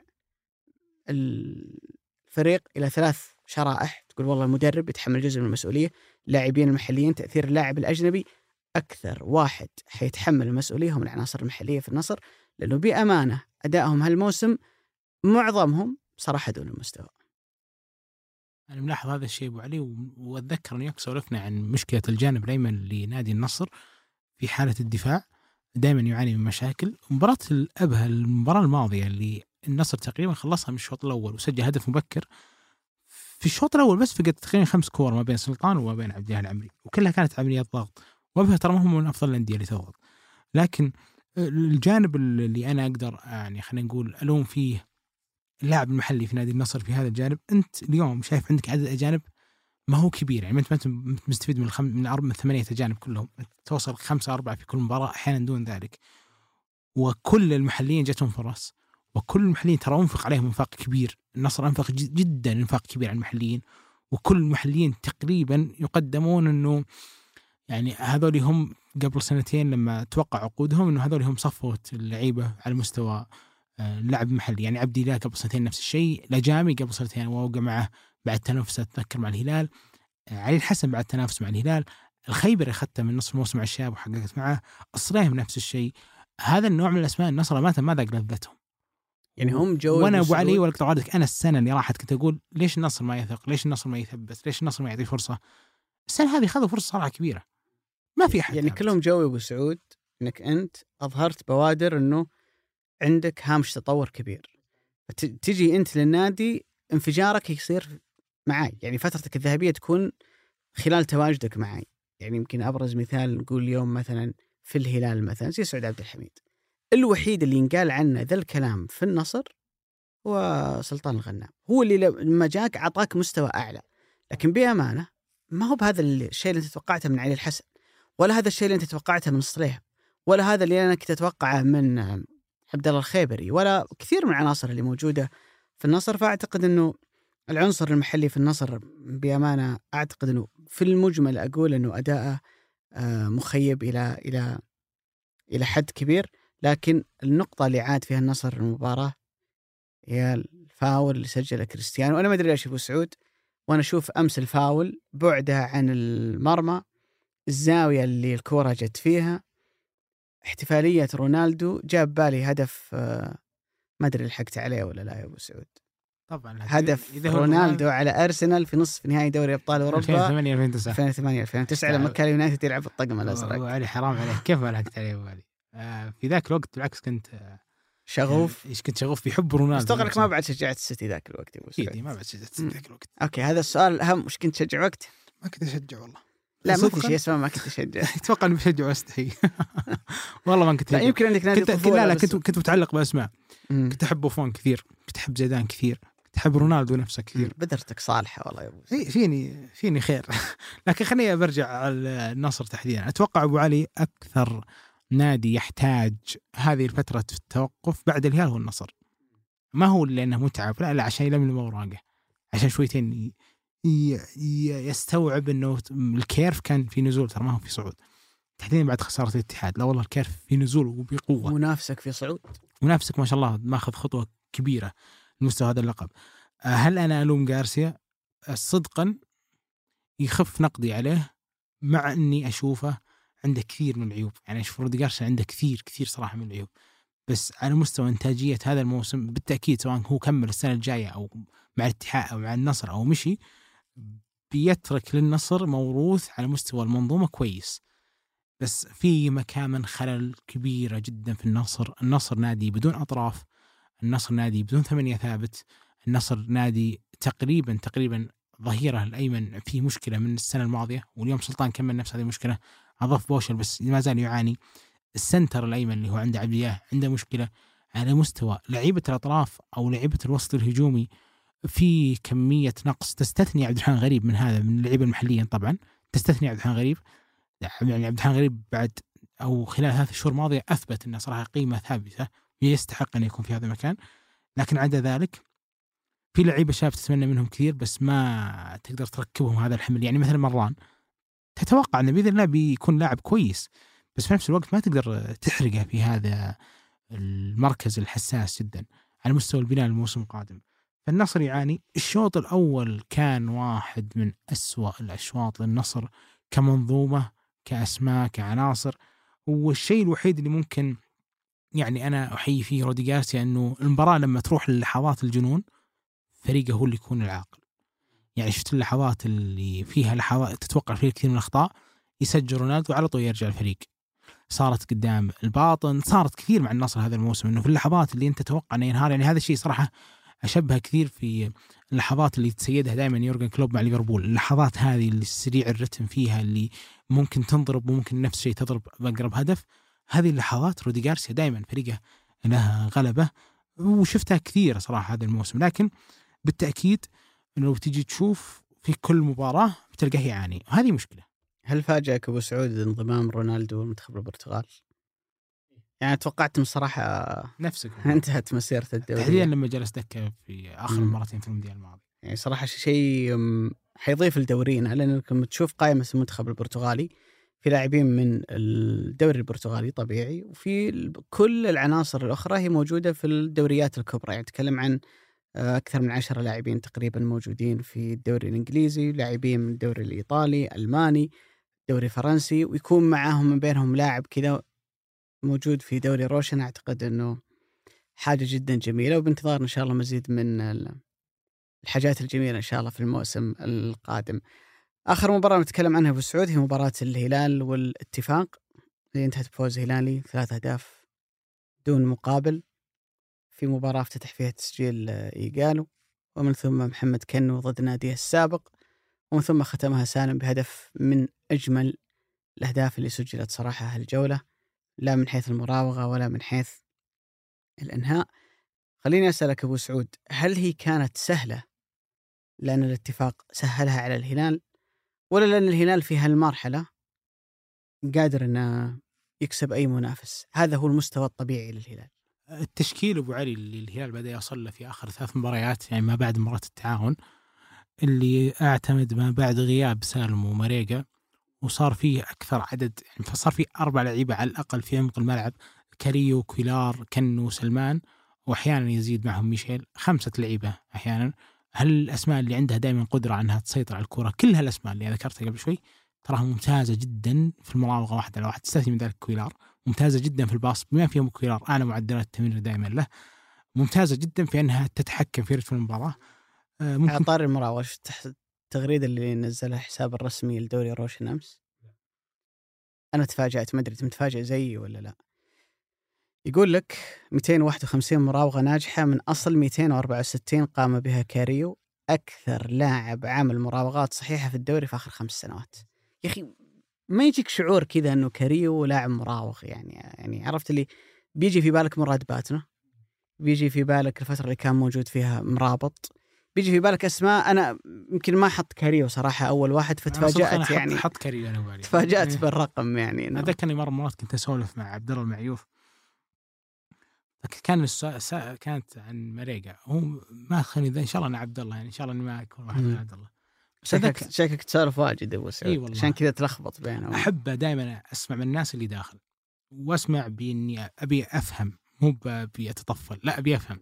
الفريق إلى ثلاث شرائح تقول والله المدرب يتحمل جزء من المسؤولية، اللاعبين المحليين تأثير اللاعب الأجنبي أكثر واحد حيتحمل المسؤولية هم العناصر المحلية في النصر لأنه بأمانة أدائهم هالموسم معظمهم صراحة دون المستوى. أنا ملاحظ هذا الشيء أبو علي وأتذكر اني سولفنا عن مشكلة الجانب الأيمن لنادي النصر في حالة الدفاع دائما يعاني من مشاكل. مباراة الأبها المباراة الماضية اللي النصر تقريبا خلصها من الشوط الأول وسجل هدف مبكر في الشوط الأول بس فقد تقريبا خمس كور ما بين سلطان وما بين عبد الله العمري وكلها كانت عمليات ضغط. وأبها ترى هم من أفضل الأندية اللي تضغط. لكن الجانب اللي أنا أقدر يعني خلينا نقول ألوم فيه اللاعب المحلي في نادي النصر في هذا الجانب أنت اليوم شايف عندك عدد أجانب ما هو كبير يعني أنت ما مستفيد من الخم... من أربع من ثمانية أجانب كلهم توصل خمسة أربعة في كل مباراة أحيانا دون ذلك. وكل المحليين جتهم فرص وكل المحليين ترى أنفق عليهم إنفاق كبير النصر أنفق جدا إنفاق كبير على المحليين وكل المحليين تقريبا يقدمون إنه يعني هذول هم قبل سنتين لما توقع عقودهم إنه هذول هم صفوة اللعيبة على مستوى اللاعب آه، المحلي يعني عبد الله قبل سنتين نفس الشيء لجامي قبل سنتين ووقع معه بعد تنافس أتذكر مع الهلال. آه، علي الحسن بعد تنافس مع الهلال. الخيبر أخذته من نصف الموسم على الشاب وحققت معه. الصريم نفس الشيء. هذا النوع من الأسماء النصر ما ما ذاق لذتهم. يعني هم جو وأنا أبو علي ولك طوالك أنا السنة اللي راحت كنت أقول ليش النصر ما يثق؟ ليش النصر ما يثبت؟ ليش النصر ما يعطي فرصة؟ السنة هذه خذوا فرصة صراحة كبيرة. ما في أحد يعني كلهم جو أبو سعود إنك أنت أظهرت بوادر إنه عندك هامش تطور كبير. تجي أنت للنادي انفجارك يصير معاي. يعني فترتك الذهبية تكون خلال تواجدك معي يعني يمكن أبرز مثال نقول اليوم مثلا في الهلال مثلا زي سعود عبد الحميد. الوحيد اللي ينقال عنه ذا الكلام في النصر هو سلطان الغنام. هو اللي لما جاك أعطاك مستوى أعلى. لكن بأمانة ما هو بهذا الشيء اللي أنت توقعته من علي الحسن. ولا هذا الشيء اللي أنت توقعته من صليح ولا هذا اللي أنا كنت أتوقعه من عبد الله الخيبري ولا كثير من العناصر اللي موجودة في النصر فأعتقد إنه العنصر المحلي في النصر بأمانة أعتقد إنه في المجمل أقول إنه أداءه آه، مخيب إلى إلى إلى حد كبير لكن النقطة اللي عاد فيها النصر المباراة هي الفاول اللي سجله كريستيانو. أنا ما أدري ليش أبو سعود وأنا أشوف أمس الفاول بعده عن المرمى الزاوية اللي الكره جت فيها احتفالية رونالدو جاب بالي هدف آه، ما أدري لحقت عليه ولا لا يا أبو سعود. طبعا هدف إذا رونالدو على أرسنال في نصف نهائي دوري أبطال أوروبا 2008 2009 2008 2009 لما كان يونايتد يلعب الطقم الأزرق. ابو علي حرام عليك. كيف ما لحقت عليه أبو علي؟ آه في ذاك الوقت بالعكس كنت آه شغوف؟ إيش كنت شغوف؟ بيحب رونالدو انك ما بعد شجعت السيتي ذاك الوقت يا أبو أكيد ما بعد شجعت مم. ذاك الوقت. okay هذا السؤال الأهم وش كنت تشجع وقت؟ ما كنت أشجع والله. لا ما في؟ شيء اسمه ما كنت أشجع أتوقع إني بشجع واستحي والله ما كنت لا. يمكن عندك نادي كنت لا لا كنت كنت متعلق بأسماء. كنت أحب بوفون كثير كنت أحب زيدان كثير كنت أحب رونالدو نفسه كثير بدرتك صالحة والله يا أبو. في فيني فيني خير لكن خليني برجع على النصر تحديدا أتوقع أبو علي أكثر نادي يحتاج هذه الفترة التوقف بعد الهلال هو النصر ما هو لأنه متعب لا لا عشان يلملم أوراقه عشان شويتين يستوعب إنه ال curve كان في نزول ترى ما هو في صعود. تحديدا بعد خسارة الاتحاد. لا والله ال curve في نزول وبقوة. منافسك في صعود. منافسك ما شاء الله ماخذ خطوة كبيرة لمستوى هذا اللقب. آه، هل أنا ألوم جارسيا آه، صدقا يخف نقدي عليه مع إني أشوفه عنده كثير من العيوب. يعني أشوف رودي جارسيا عنده كثير كثير صراحة من العيوب. بس على مستوى إنتاجية هذا الموسم بالتأكيد سواء هو كمل السنة الجاية أو مع الاتحاد أو مع النصر أو مشي بيترك للنصر موروث على مستوى المنظومة كويس. بس في مكامن خلل كبيرة جدا في النصر، النصر نادي بدون أطراف، النصر نادي بدون ثمانية ثابت، النصر نادي تقريبا تقريبا ظهيرة الأيمن فيه مشكلة من السنة الماضية واليوم سلطان كمل نفس هذه المشكلة. أضاف بوشل بس ما زال يعاني. السنتر الأيمن اللي هو عنده عبد عنده مشكلة على مستوى لعيبة الأطراف أو لعيبة الوسط الهجومي. في كمية نقص تستثني عبد الرحمن غريب من هذا من اللعيبة المحليين طبعا. تستثني عبد الرحمن غريب. يعني عبد الرحمن غريب بعد أو خلال ثلاث شهور ماضيه أثبت انه صراحة قيمة ثابتة يستحق أن يكون في هذا المكان. لكن عدا ذلك في لعيبة شاب تتمنى منهم كثير بس ما تقدر تركبهم هذا الحمل. يعني مثلا مران. تتوقع إنه بإذن الله بيكون لاعب كويس بس في نفس الوقت ما تقدر تحرقه في هذا المركز الحساس جدا على مستوى البناء الموسم القادم. فالنصر يعاني. الشوط الأول كان واحد من أسوأ الأشواط للنصر كمنظومة كأسماء كعناصر. والشيء الوحيد اللي ممكن يعني أنا أحيي فيه رودي جارسيا أنه المباراة لما تروح للحظات الجنون فريقه هو اللي يكون العاقل. يعني شفت اللحظات اللي فيها لحظات تتوقع فيها كثير من الأخطاء يسجل رونالدو على طول يرجع الفريق. صارت قدام الباطن صارت كثير مع النصر هذا الموسم إنه في اللحظات اللي أنت تتوقع إنه ينهار. يعني هذا الشيء صراحة اشبه كثير في اللحظات اللي تسيدها دائما يورجن كلوب مع ليفربول. اللحظات هذه اللي سريع الرتم فيها اللي ممكن تنضرب وممكن نفس الشيء تضرب بأقرب هدف هذه اللحظات رودي جارسيا دائما فريقه لها غلبة وشفتها كثير صراحة هذا الموسم. لكن بالتأكيد إنه لو تجي تشوف في كل مباراة بتلقاه يعاني هذه مشكلة. هل فاجأك أبو سعود انضمام رونالدو لمنتخب البرتغال؟ يعني توقعت من صراحة نفسك. انتهت مسيرة تحديدا الدوري لما جلس دكة في آخر مم. مرتين في المونديال الماضي. يعني صراحة شيء حيضيف لدورينا لأنك لما تشوف قائمة المنتخب البرتغالي في لاعبين من الدوري البرتغالي طبيعي وفي كل العناصر الأخرى هي موجودة في الدوريات الكبرى. يعني تكلم عن آه، أكثر من عشرة لاعبين تقريبا موجودين في الدوري الإنجليزي لاعبين من الدوري الإيطالي ألماني دوري فرنسي ويكون معاهم من بينهم لاعب كذا موجود في دوري روشن أعتقد أنه حاجة جدا جميلة وبانتظار إن شاء الله مزيد من ال- الحاجات الجميلة إن شاء الله في الموسم القادم. آخر مباراة نتكلم عنها أبو سعود هي مباراة الهلال والاتفاق. اللي انتهت بفوز هلالي ثلاث أهداف دون مقابل في مباراة افتتح فيها تسجيل إيجالو ومن ثم محمد كنو ضد ناديه السابق ومن ثم ختمها سالم بهدف من أجمل الأهداف اللي سجلت صراحة هالجولة. لا من حيث المراوغة ولا من حيث الإنهاء. خليني أسألك أبو سعود هل هي كانت سهلة؟ لأن الاتفاق سهلها على الهلال ولا لأن الهلال في هالمرحلة قادر أنه يكسب أي منافس؟ هذا هو المستوى الطبيعي للهلال. التشكيل أبو علي اللي الهلال بدأ يوصل له في آخر ثلاث مباريات يعني ما بعد مباراة التعاون اللي أعتمد ما بعد غياب سالم وماريجا وصار فيه أكثر عدد يعني فصار فيه أربع لعيبة على الأقل في عمق الملعب كاريو كويلار كنو سلمان واحيانا يزيد معهم ميشيل خمسة لعيبة أحيانا. هل الأسماء اللي عندها دائما قدرة إنها تسيطر على الكرة؟ كل هالاسماء اللي ذكرتها قبل شوي تراها ممتازة جدا في المراوغة واحد على واحد تستثني من ذلك كويلار. ممتازة جدا في ال pass بما فيهم كويلار أعلى معدلات التمرير دائما له. ممتازة جدا في إنها تتحكم في رتم المباراة. آه، على ممكن طار المراوغة شفت التغريدة اللي نزلها الحساب الرسمي لدوري روشن أمس. أنا تفاجأت ما أنت متفاجئ زيي ولا لا. يقول لك 251 مراوغة ناجحة من أصل 264 قام بها كاريو أكثر لاعب عمل مراوغات صحيحة في الدوري في آخر خمس سنوات. يا أخي ما يجيك شعور كذا أنه كاريو لاعب مراوغ يعني يعني عرفت اللي بيجي في بالك مراد باتنا بيجي في بالك الفترة اللي كان موجود فيها مرابط. بيجي في بالك أسماء أنا يمكن ما أحط كاريو صراحة أول واحد فتفاجأت يعني حط كاريو أنا بالي تفاجأت بالرقم يعني إنه- اتذكرني مره مرات كنت أسولف مع عبد الله المعيوف. كان كانت عن مريقا هو ما ذا إن شاء الله أنا عبد الله يعني إن شاء الله إني ما أكون واحد من. عبد الله. شكلك شكلك تسولف واجد أبو سعود. والله. عشان كذا تلخبط بينهم. أحب دائما أسمع من الناس اللي داخل وأسمع بإني أبي أفهم مو ابي أتطفل لا أبي أفهم.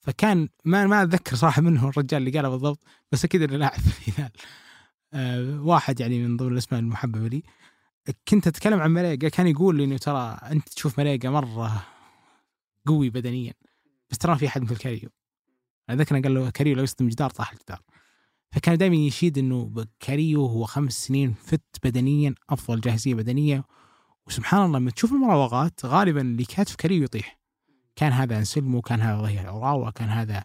فكان ما ما أتذكر صراحة منه الرجال اللي قاله بالضبط بس أكيد إنه لاعب في الهلال آه واحد يعني من ضمن الأسماء المحببة لي. كنت أتكلم عن مريقا كان يقول لي إنه ترى أنت تشوف مريقا مرة قوي بدنيا بس ترى في أحد مثل كاريو. أتذكر قال له كاريو لو يصدم جدار طاح الجدار. فكان دائما يشيد إنه كاريو هو خمس سنين فت بدنيا أفضل جاهزية بدنية. وسبحان الله لما تشوف المراوغات غالبا اللي كاتف كاريو يطيح. كان هذا أنسلمو كان هذا ظهير اوراوا كان هذا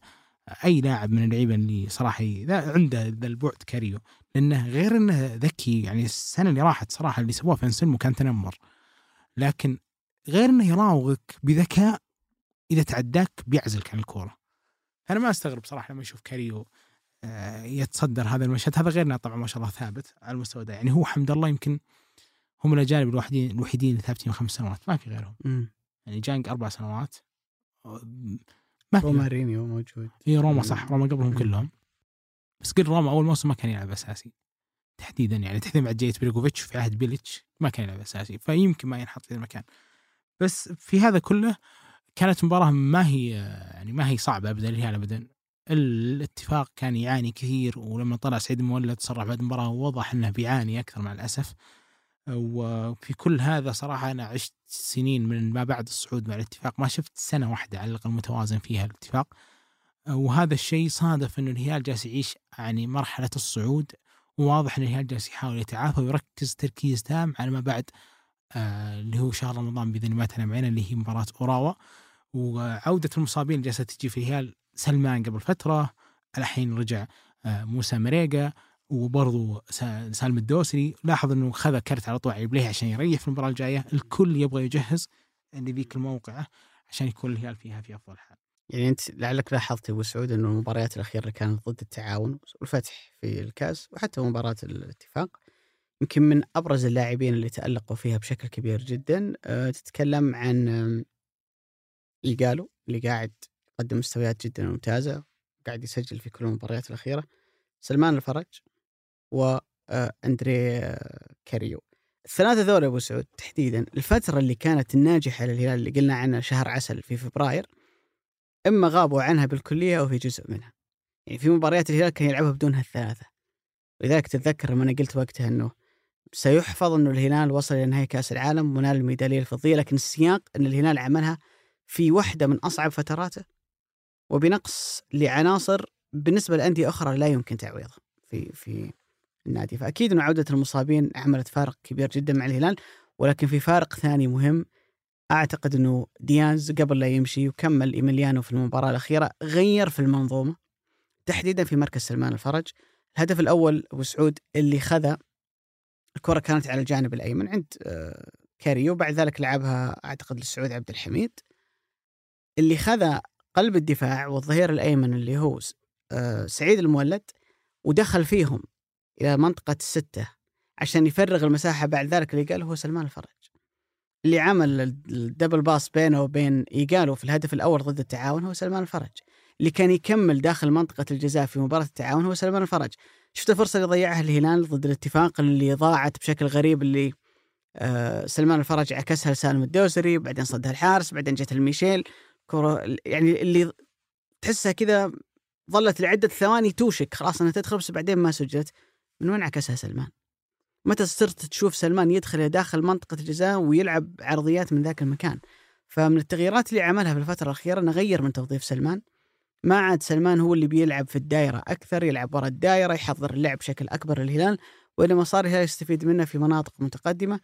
أي لاعب من اللعيبة اللي صراحة ذا عنده ذا البعد كاريو لأنه غير إنه ذكي يعني السنة اللي راحت صراحة اللي سووها في أنسلمو كان تنمر. لكن غير إنه يراوغك بذكاء إذا تعداك بيعزلك عن الكورة. أنا ما أستغرب صراحة لما أشوف كاريو آه، يتصدر هذا المشهد. هذا غير إنه طبعا ما شاء الله ثابت على المستوى ده. يعني هو حمد الله يمكن هم الأجانب الوحيدين الوحيدين اللي ثابتين خمس سنوات ما في غيرهم. مم. يعني جانج أربع سنوات. ما في غيرهم. رومارينيو موجود. إي روما صح روما قبلهم. كلهم. بس قل روما أول موسم ما كان يلعب أساسي. تحديدا يعني تحديدا مع جيت بريكوفيتش في عهد بيليتش ما كان يلعب أساسي فيمكن ما ينحط في المكان. بس في هذا كله كانت مباراة ما هي يعني ما هي صعبة ابدا الهلال ابدا الاتفاق كان يعاني كثير ولما طلع سعيد المولد صرح بعد المباراه وضح إنه بيعاني أكثر مع الأسف. وفي كل هذا صراحة أنا عشت سنين من ما بعد الصعود مع الاتفاق ما شفت سنة واحدة على الأقل متوازن فيها الاتفاق. وهذا الشيء صادف إنه الهلال جالس يعيش يعني مرحلة الصعود وواضح إن الهلال جالس يحاول يتعافى ويركز تركيز تام على ما بعد آه اللي هو شهر رمضان الله ما تنام عينه اللي هي مباراة أوراوا. وعودة المصابين جالسة تجي في الهلال سلمان قبل فترة الحين رجع آه موسى مريقا وبرضو سا- سالم الدوسري لاحظ إنه خذ كرت على طول على عشان يريح في المباراة الجاية. الكل يبغى يجهز لذيك الموقعة عشان يكون الهلال فيها في أفضل حال. يعني أنت لعلك لاحظت أبو سعود إنه المباريات الأخيرة اللي كانت ضد التعاون والفتح في الكاس وحتى مباراة الاتفاق. يمكن من أبرز اللاعبين اللي تألقوا فيها بشكل كبير جدا أه، تتكلم عن إيجالو اللي قاعد يقدم مستويات جدا ممتازة قاعد يسجل في كل المباريات الأخيرة. سلمان الفرج وأندري كاريو الثلاثة ذول أبو سعود تحديدا الفترة اللي كانت الناجحة للهلال اللي قلنا عنها شهر عسل في فبراير إما غابوا عنها بالكلية أو في جزء منها. يعني في مباريات الهلال كان يلعبها بدون هالثلاثة. ولذلك تتذكر لما أنا قلت وقتها إنه سيحفظ إنه الهلال وصل إلى نهائي كأس العالم ونال الميداليه الفضية لكن السياق إن الهلال عملها في واحدة من أصعب فتراته وبنقص لعناصر بالنسبة لأندية أخرى لا يمكن تعويضها في في النادي. فأكيد انه عودة المصابين عملت فارق كبير جدا مع الهلال ولكن في فارق ثاني مهم. أعتقد إنه دياز قبل لا يمشي وكمل إيميليانو في المباراة الأخيرة غير في المنظومة تحديدا في مركز سلمان الفرج. الهدف الأول أبو سعود اللي خذ الكرة كانت على الجانب الأيمن عند آه، كاريو بعد ذلك لعبها أعتقد لسعود عبد الحميد. اللي خذ قلب الدفاع والظهير الأيمن اللي هو آه، سعيد المولد ودخل فيهم إلى منطقة الستة عشان يفرغ المساحة بعد ذلك قال هو سلمان الفرج. اللي عمل ال double pass بينه وبين إيجالو في الهدف الأول ضد التعاون هو سلمان الفرج. اللي كان يكمل داخل منطقة الجزاء في مباراة التعاون هو سلمان الفرج. شفت الفرصه اللي ضيعها الهلال ضد الاتفاق اللي ضاعت بشكل غريب اللي آه سلمان الفرج عكسها لسالم الدوسري بعدين صدها الحارس بعدين جت لميشيل. كرة يعني اللي تحسها كذا ظلت لعدة ثواني توشك خلاص إنها تدخل بس بعدين ما سجلت. من وين عكسها سلمان؟ متى صرت تشوف سلمان يدخل إلى داخل منطقة الجزاء ويلعب عرضيات من ذاك المكان فمن التغييرات اللي عملها في الفترة الأخيرة أنه غير من توظيف سلمان ما عاد سلمان هو اللي بيلعب في الدائرة أكثر يلعب وراء الدائرة يحضر اللعب بشكل أكبر للهلال وإنما صار الهلال يستفيد منه في مناطق متقدمة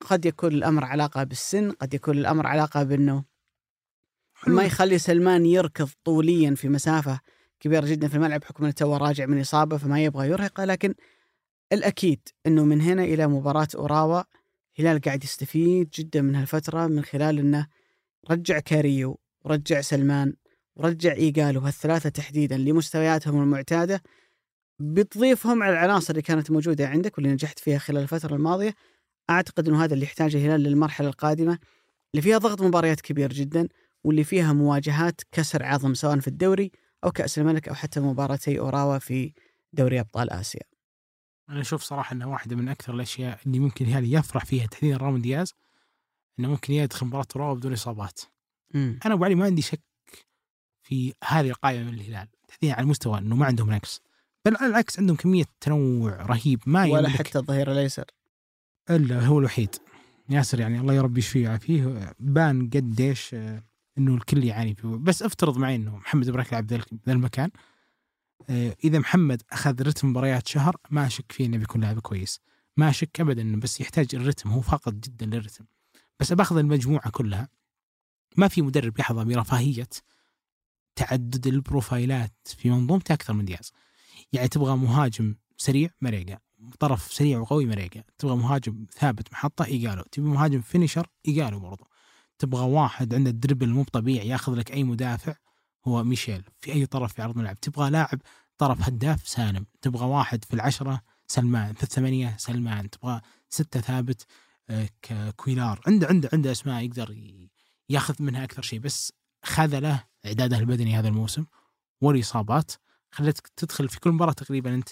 قد يكون الأمر علاقة بالسن قد يكون الأمر علاقة بأنه. ما يخلي سلمان يركض طوليا في مسافة كبيره جدا في الملعب بحكم انه توه راجع من إصابة فما يبغى يرهقه لكن الأكيد إنه من هنا إلى مباراة أوراوا هلال قاعد يستفيد جدا من هالفترة من خلال إنه رجع كاريو ورجع سلمان ورجع ايجالو هالثلاثة تحديدا لمستوياتهم المعتادة بتضيفهم على العناصر اللي كانت موجودة عندك واللي نجحت فيها خلال الفترة الماضية. أعتقد إنه هذا اللي يحتاجه الهلال للمرحلة القادمة اللي فيها ضغط مباريات كبير جدا واللي فيها مواجهات كسر عظم سواء في الدوري أو كاس الملك أو حتى مباراتي اوراوا في دوري أبطال آسيا. أنا أشوف صراحة إنها واحدة من أكثر الأشياء اللي ممكن الهلال يفرح فيها تحديدا رامون دياز إنه ممكن يدخل مباراة اوراوا بدون إصابات. مم. أنا ابو علي ما عندي شك في هذه القائمه من الهلال تحديدا على المستوى إنه ما عندهم نقص بل على العكس عندهم كمية تنوع رهيب ما ولا حتى الظهير الأيسر. إلا هو الوحيد ياسر يعني الله يربي يشفيه ويعافيه بان قديش إنه الكل يعاني فيه بس أفترض معي إنه محمد ابراك يلعب ذا المكان. آه، إذا محمد أخذ رتم مباريات شهر ما أشك فيه إنه بيكون لاعب كويس. ما أشك ابدا إنه بس يحتاج الرتم هو فاقد جدا للرتم. بس باخذ المجموعة كلها ما في مدرب يحظى برفاهية تعدد البروفايلات في منظومته أكثر من دياز. يعني تبغى مهاجم سريع مريقا طرف سريع وقوي مريقا تبغى مهاجم ثابت محطة إيجالو. تبغى مهاجم finisher إيجالو برضو. تبغى واحد عنده ال dribble مو طبيعي ياخذ لك أي مدافع هو ميشيل. في أي طرف في عرض الملعب. تبغى لاعب طرف هداف سالم. تبغى واحد في العشرة سلمان في الثمانية سلمان. تبغى ستة ثابت آه، كويلار. عنده عنده عنده أسماء يقدر ياخذ منها أكثر شيء. بس خذله إعداده البدني هذا الموسم والإصابات. خلتك تدخل في كل مباراة تقريبا أنت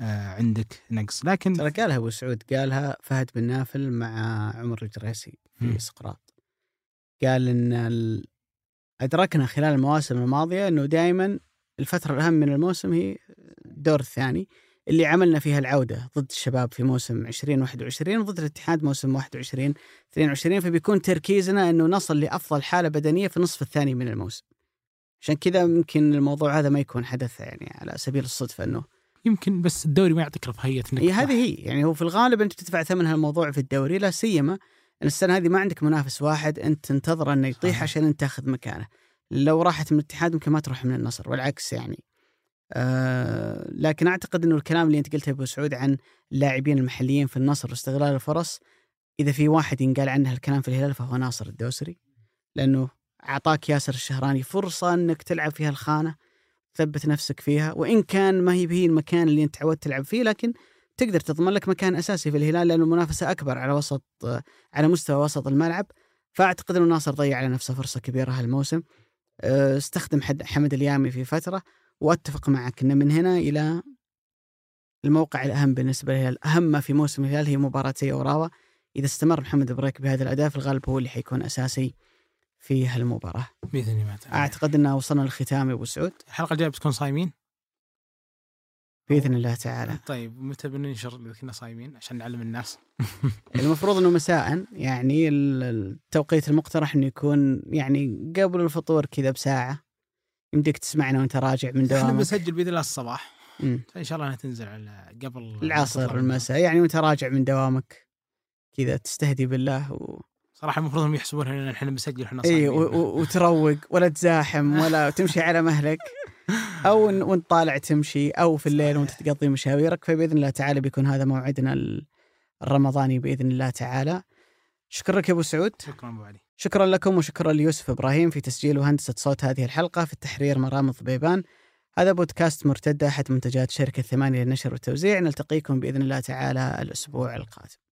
آه، عندك نقص. لكن ترى قالها أبو سعود قالها فهد بن نافل مع عمر الجريسي. في سقراط. قال إن ال... أدركنا خلال المواسم الماضية إنه دائما الفترة الأهم من الموسم هي الدور الثاني اللي عملنا فيها العودة ضد الشباب في موسم 2021 وضد الاتحاد موسم 21 22 فبيكون تركيزنا إنه نصل لأفضل حالة بدنية في النصف الثاني من الموسم. عشان كذا يمكن الموضوع هذا ما يكون حدث يعني على سبيل الصدفة إنه يمكن بس الدوري ما يعطيك رفاهيه انك هذه هي يعني هو في الغالب أنت تدفع ثمن هالموضوع في الدوري لا سيما السنة هذه ما عندك منافس واحد أنت تنتظر إنه يطيح. عشان أنت تاخذ مكانه. لو راحت من الاتحاد ممكن ما تروح من النصر والعكس يعني. آه لكن أعتقد إنه الكلام اللي أنت قلته أبو سعود عن اللاعبين المحليين في النصر واستغلال الفرص إذا في واحد ينقال عنه الكلام في الهلال فهو ناصر الدوسري. لأنه أعطاك ياسر الشهراني فرصة إنك تلعب في هالخانه تثبت نفسك فيها وإن كان ما هي هي المكان اللي أنت تعودت تلعب فيه لكن تقدر تضمن لك مكان أساسي في الهلال لأنه المنافسة أكبر على وسط على مستوى وسط الملعب. فأعتقد إنه ناصر ضيع على نفسه فرصة كبيرة هالموسم. أه، استخدم حد حمد اليامي في فترة. وأتفق معك ان من هنا إلى الموقع الأهم بالنسبة للهلال أهم ما في موسم الهلال هي مباراتي اوراوا إذا استمر محمد بريك بهذا الاداء في الغالب هو اللي حيكون أساسي في هالمباراة. باذن الله أعتقد اننا وصلنا للختام يا أبو سعود. الحلقة الجاية بتكون صايمين. بإذن الله تعالى. طيب متى بننشر اذا كنا صايمين عشان نعلم الناس؟ المفروض إنه مساء يعني ال- التوقيت المقترح إنه يكون يعني قبل الفطور كذا بساعة. يمديك تسمعنا وأنت راجع من إحنا دوامك. بنسجل بإذن الله الصباح. مم. فإن شاء الله انها تنزل على قبل العصر المساء يعني وأنت راجع من دوامك. كذا تستهدي بالله و... صراحة المفروض انهم يحسبونها إن إحنا بنسجل إحنا إي صايمين. و... وتروق ولا تزاحم ولا تمشي على مهلك. أو وإنت طالع تمشي أو في الليل وإنت تقضي مشاويرك فبإذن الله تعالى بيكون هذا موعدنا ال- الرمضاني بإذن الله تعالى. شكرا لك يا أبو سعود. شكرا أبو علي. شكرا لكم وشكرا ليوسف إبراهيم في تسجيل وهندسة صوت هذه الحلقة في التحرير مرام الضبيبان هذا بودكاست مرتدة أحد منتجات شركة ثمانية للنشر والتوزيع. نلتقيكم بإذن الله تعالى الأسبوع القادم.